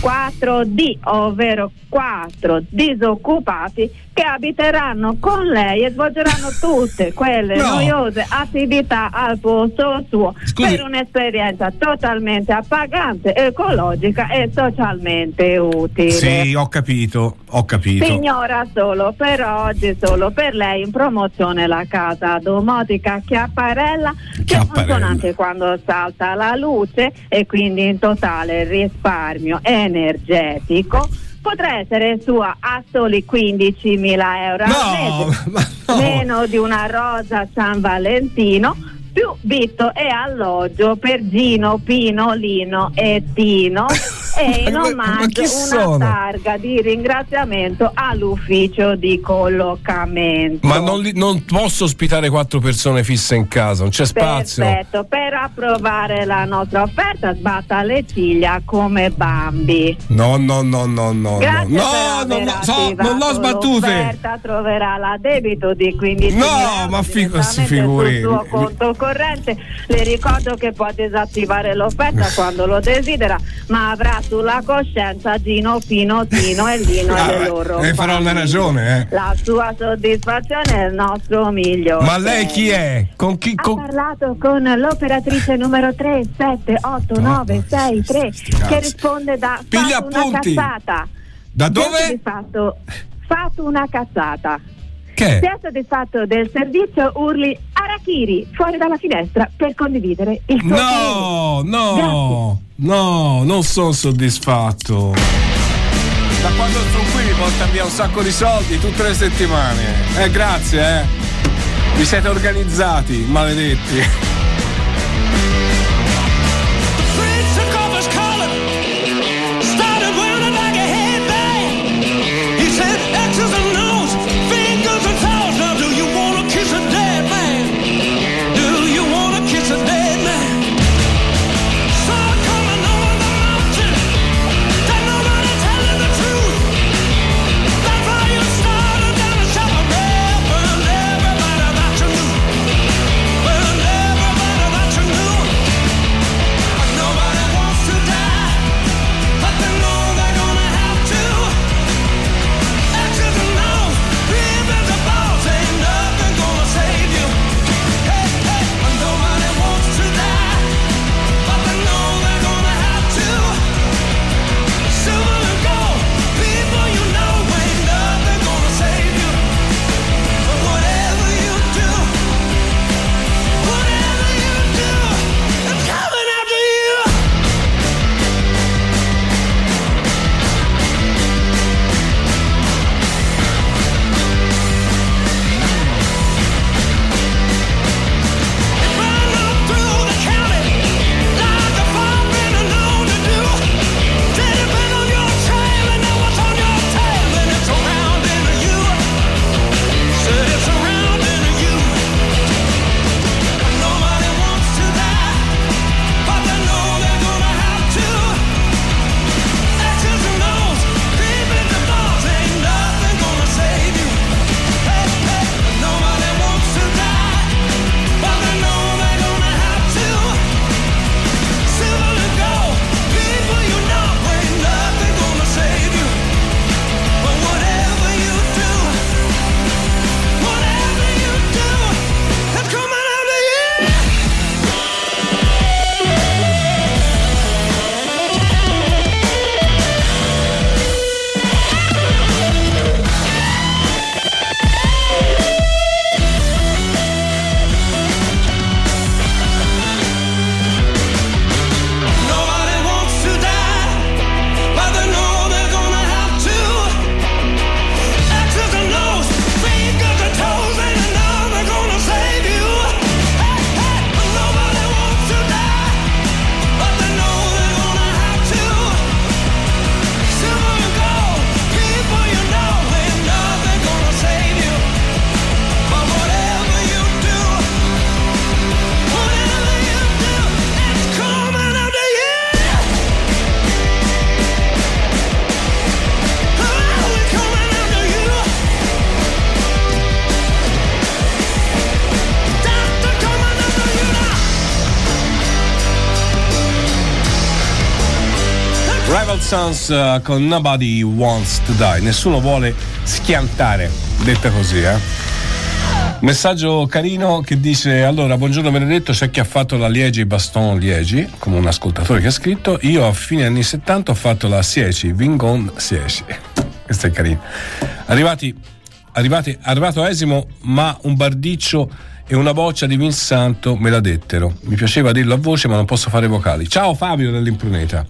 S20: 4D ovvero 4 disoccupati che abiteranno con lei e svolgeranno tutte quelle
S5: No.
S20: noiose attività al posto suo
S5: Scusi.
S20: per un'esperienza totalmente appagante, ecologica e socialmente utile.
S5: Sì, ho capito, ho capito.
S20: Signora, solo per oggi, solo per lei in promozione la casa domotica Chiapparella che funziona anche quando salta la luce e quindi in totale risparmio energetico. Potrà essere sua a soli 15.000 euro al mese, meno di una rosa San Valentino, più vitto e alloggio per Gino, Pino, Lino e Tino e in
S5: Ma- ma
S20: omaggio una
S5: sono?
S20: targa di ringraziamento all'ufficio di collocamento.
S5: Ma non, li- non posso ospitare quattro persone fisse in casa, non c'è spazio.
S20: Perfetto, per approvare la nostra offerta sbatta le ciglia come Bambi.
S5: No, no, no, no, no.
S20: Grazie
S5: no, no, no, so, non l'ho sbattute.
S20: L'offerta troverà l'addebito di 15
S5: No, ma fi-
S20: direttamente
S5: si figuri.
S20: sul suo conto corrente. Le ricordo che può disattivare l'offerta quando lo desidera, ma avrà sulla coscienza Gino, Pino, Tino e Lino e le loro
S5: E farò una
S20: famiglie.
S5: ragione, eh.
S20: La sua soddisfazione è il nostro migliore.
S5: Ma lei chi è? Con chi?
S20: Ha
S5: Con...
S20: parlato con l'operatrice numero 378963 che risponde da
S5: Piglia
S20: fatto una cazzata.
S5: Da dove?
S20: Soddisfatto, fatto una cazzata.
S5: Che?
S20: Si è soddisfatto del servizio urli Arachiri fuori dalla finestra per condividere il suo
S5: No, no, no, non sono soddisfatto. Da quando sono qui mi portano via un sacco di soldi tutte le settimane. Eh, grazie, eh. Vi siete organizzati, maledetti. Rival Sons eh, con Nobody Wants to Die. Nessuno vuole schiantare, detta così, eh. Messaggio carino che dice: Allora, buongiorno Benedetto, c'è chi ha fatto la Liegi Baston Liegi, come un ascoltatore che ha scritto. Io a fine anni 70 ho fatto la Sieci, Vingon Sieci. Questo è carino. Arrivati, arrivati, arrivato Esimo, ma un bardiccio e una boccia di vin santo me la dettero. Mi piaceva dirlo a voce, ma non posso fare vocali. Ciao Fabio dell'impruneta.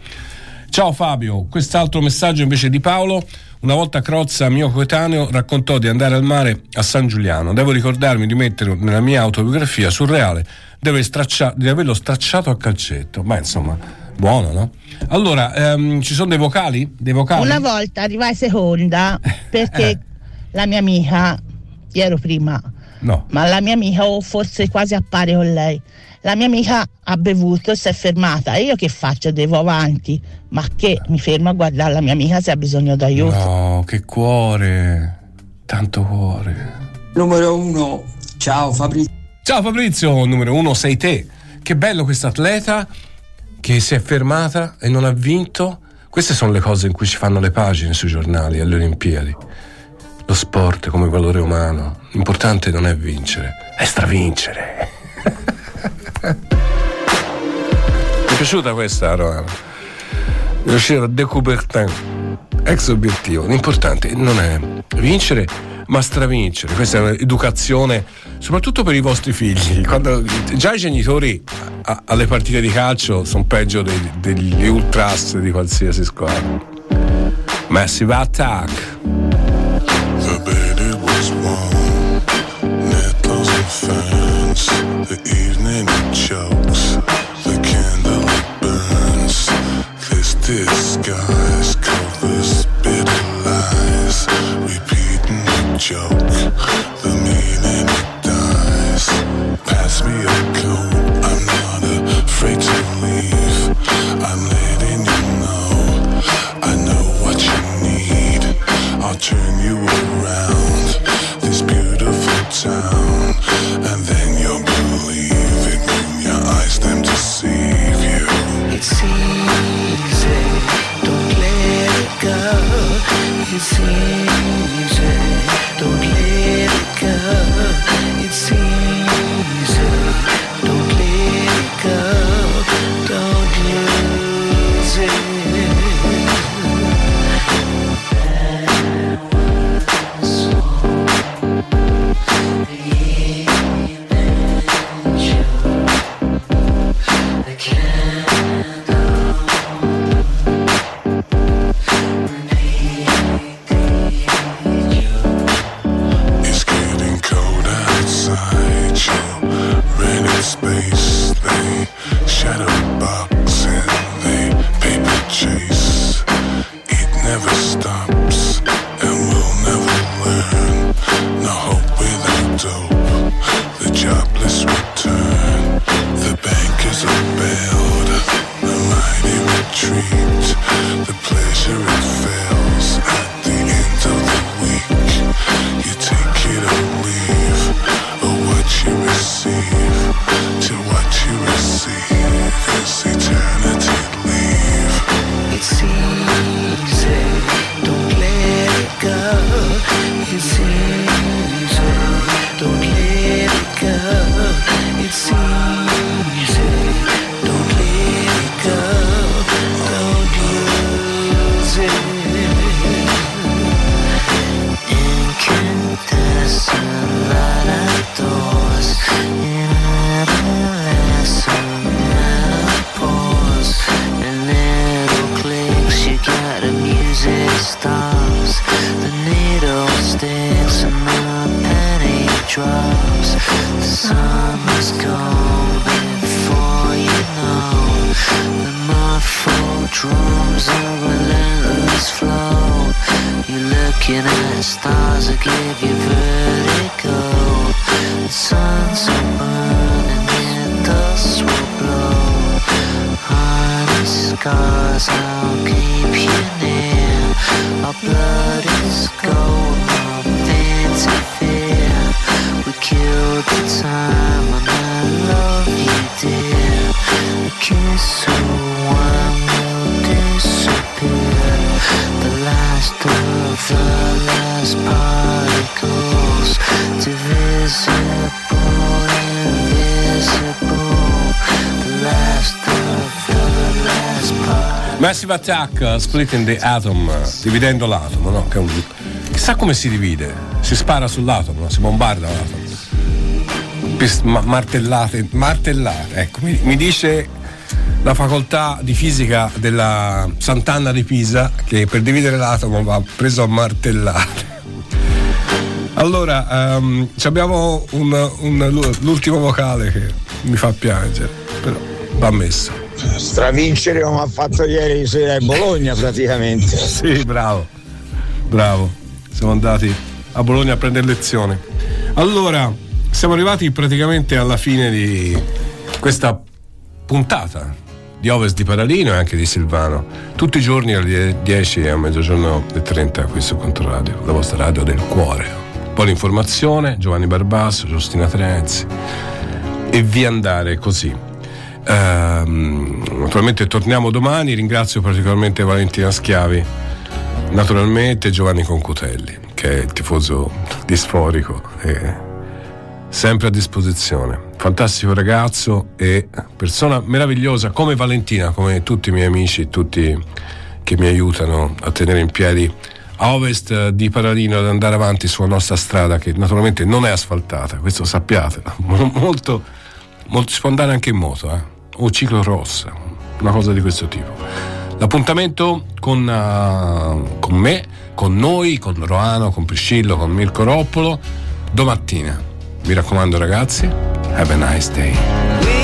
S5: Ciao Fabio, quest'altro messaggio invece di Paolo. Una volta Crozza, mio coetaneo, raccontò di andare al mare a San Giuliano. Devo ricordarmi di mettere nella mia autobiografia surreale di, aver straccia- di averlo stracciato a calcetto. Ma insomma, Buono, no? Allora, ehm, ci sono dei vocali? Dei vocali?
S17: Una volta arrivai seconda perché
S5: Eh.
S17: la mia amica, io ero prima,
S5: No.
S17: ma la mia amica o forse quasi a pari con lei. La mia amica ha bevuto e si è fermata. E io che faccio? Devo avanti. Ma che mi fermo a guardare la mia amica se ha bisogno d'aiuto.
S5: No, che cuore. Tanto cuore.
S21: Numero uno, ciao Fabrizio.
S5: Ciao Fabrizio, numero uno sei te. Che bello questo atleta che si è fermata e non ha vinto. Queste sono le cose in cui ci fanno le pagine sui giornali alle Olimpiadi. Lo sport come valore umano. L'importante non è vincere, è stravincere. È piaciuta questa, Romano? Riuscire a Coubertin. Ex obiettivo. L'importante non è vincere, ma stravincere. Questa è un'educazione, soprattutto per i vostri figli. Quando, già i genitori a- alle partite di calcio sono peggio dei- degli ultras di qualsiasi squadra. Massive attack.
S22: The it was warm, ferns. The evening it burns. This disguise covers bitter lies, repeating the joke. The meaning it dies. Pass me a coat, I'm not afraid to leave. I'm letting you know, I know what you need. I'll turn you around this beautiful town,
S23: It's easy, don't let it go.
S5: Massive Attack, Splitting the Atom, dividendo l'atomo, no? Che è un- Chissà come si divide. Si spara sull'atomo, no? si bombarda l'atomo. Ma- martellate, martellate. Ecco, mi, mi dice la facoltà di fisica della Sant'Anna di Pisa che per dividere l'atomo va preso a martellate. Allora, ehm, ci abbiamo un- un- l'ultimo vocale che mi fa piangere, però va messo.
S3: Stravincere come ha fatto ieri sera in Bologna praticamente.
S5: Sì, bravo. Bravo. Siamo andati a Bologna a prendere lezione. Allora, siamo arrivati praticamente alla fine di questa puntata di Ovest di Paralino e anche di Silvano. Tutti i giorni alle 10 e a mezzogiorno e 30 qui su Controradio, la vostra radio del cuore. Poi l'informazione, Giovanni Barbasso, Giustina Trenzi e via andare così. Ehm, naturalmente torniamo domani, ringrazio particolarmente Valentina Schiavi, naturalmente Giovanni Concutelli, che è il tifoso disforico e sempre a disposizione. Fantastico ragazzo e persona meravigliosa come Valentina, come tutti i miei amici, tutti che mi aiutano a tenere in piedi a ovest di Paralino ad andare avanti sulla nostra strada che naturalmente non è asfaltata, questo sappiatelo, molto, molto si può andare anche in moto, eh? O ciclorossa, una cosa di questo tipo. L'appuntamento con, eh, con me, con noi, con Roano, con Priscillo, con Mirko Roppolo, domattina. Mi raccomando ragazzi, have a nice day.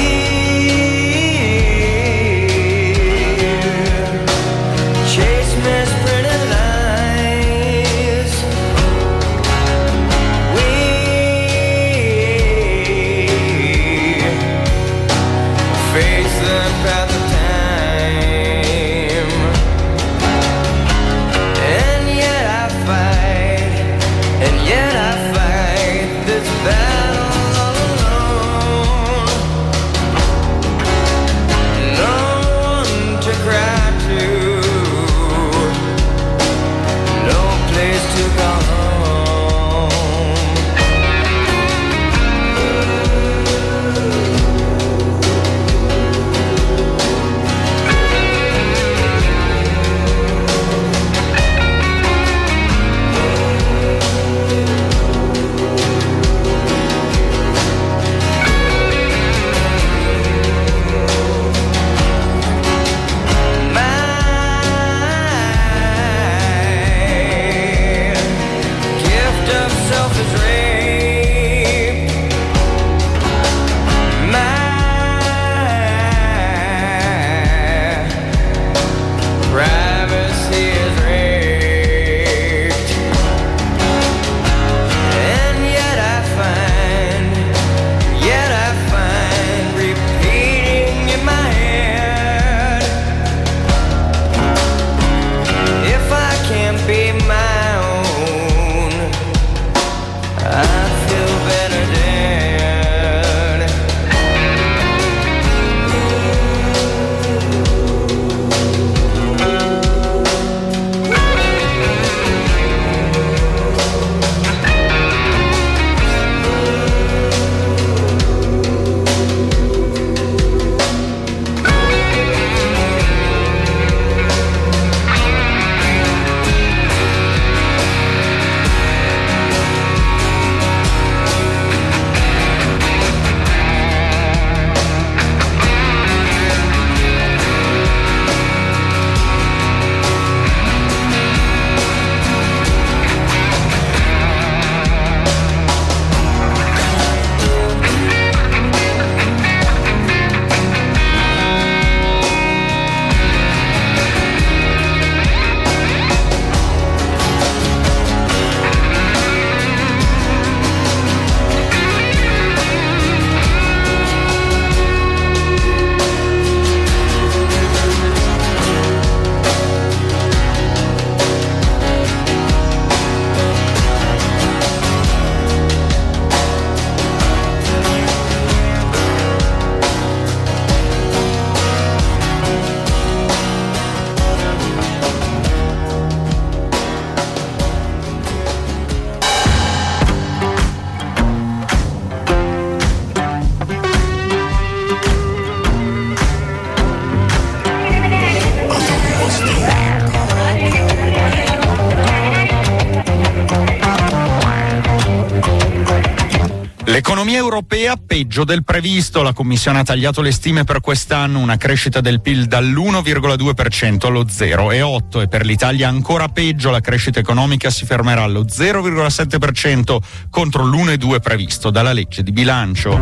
S24: Europea peggio del previsto. La Commissione ha tagliato le stime per quest'anno, una crescita del PIL dall'1,2% allo 0,8% e per l'Italia ancora peggio, la crescita economica si fermerà allo 0,7% contro l'1,2% previsto dalla legge di bilancio.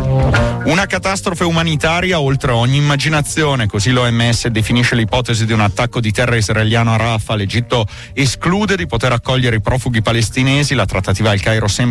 S24: Una catastrofe umanitaria oltre ogni immaginazione, così l'OMS definisce l'ipotesi di un attacco di terra israeliano a Rafah. L'Egitto esclude di poter accogliere i profughi palestinesi, la trattativa al Cairo sembra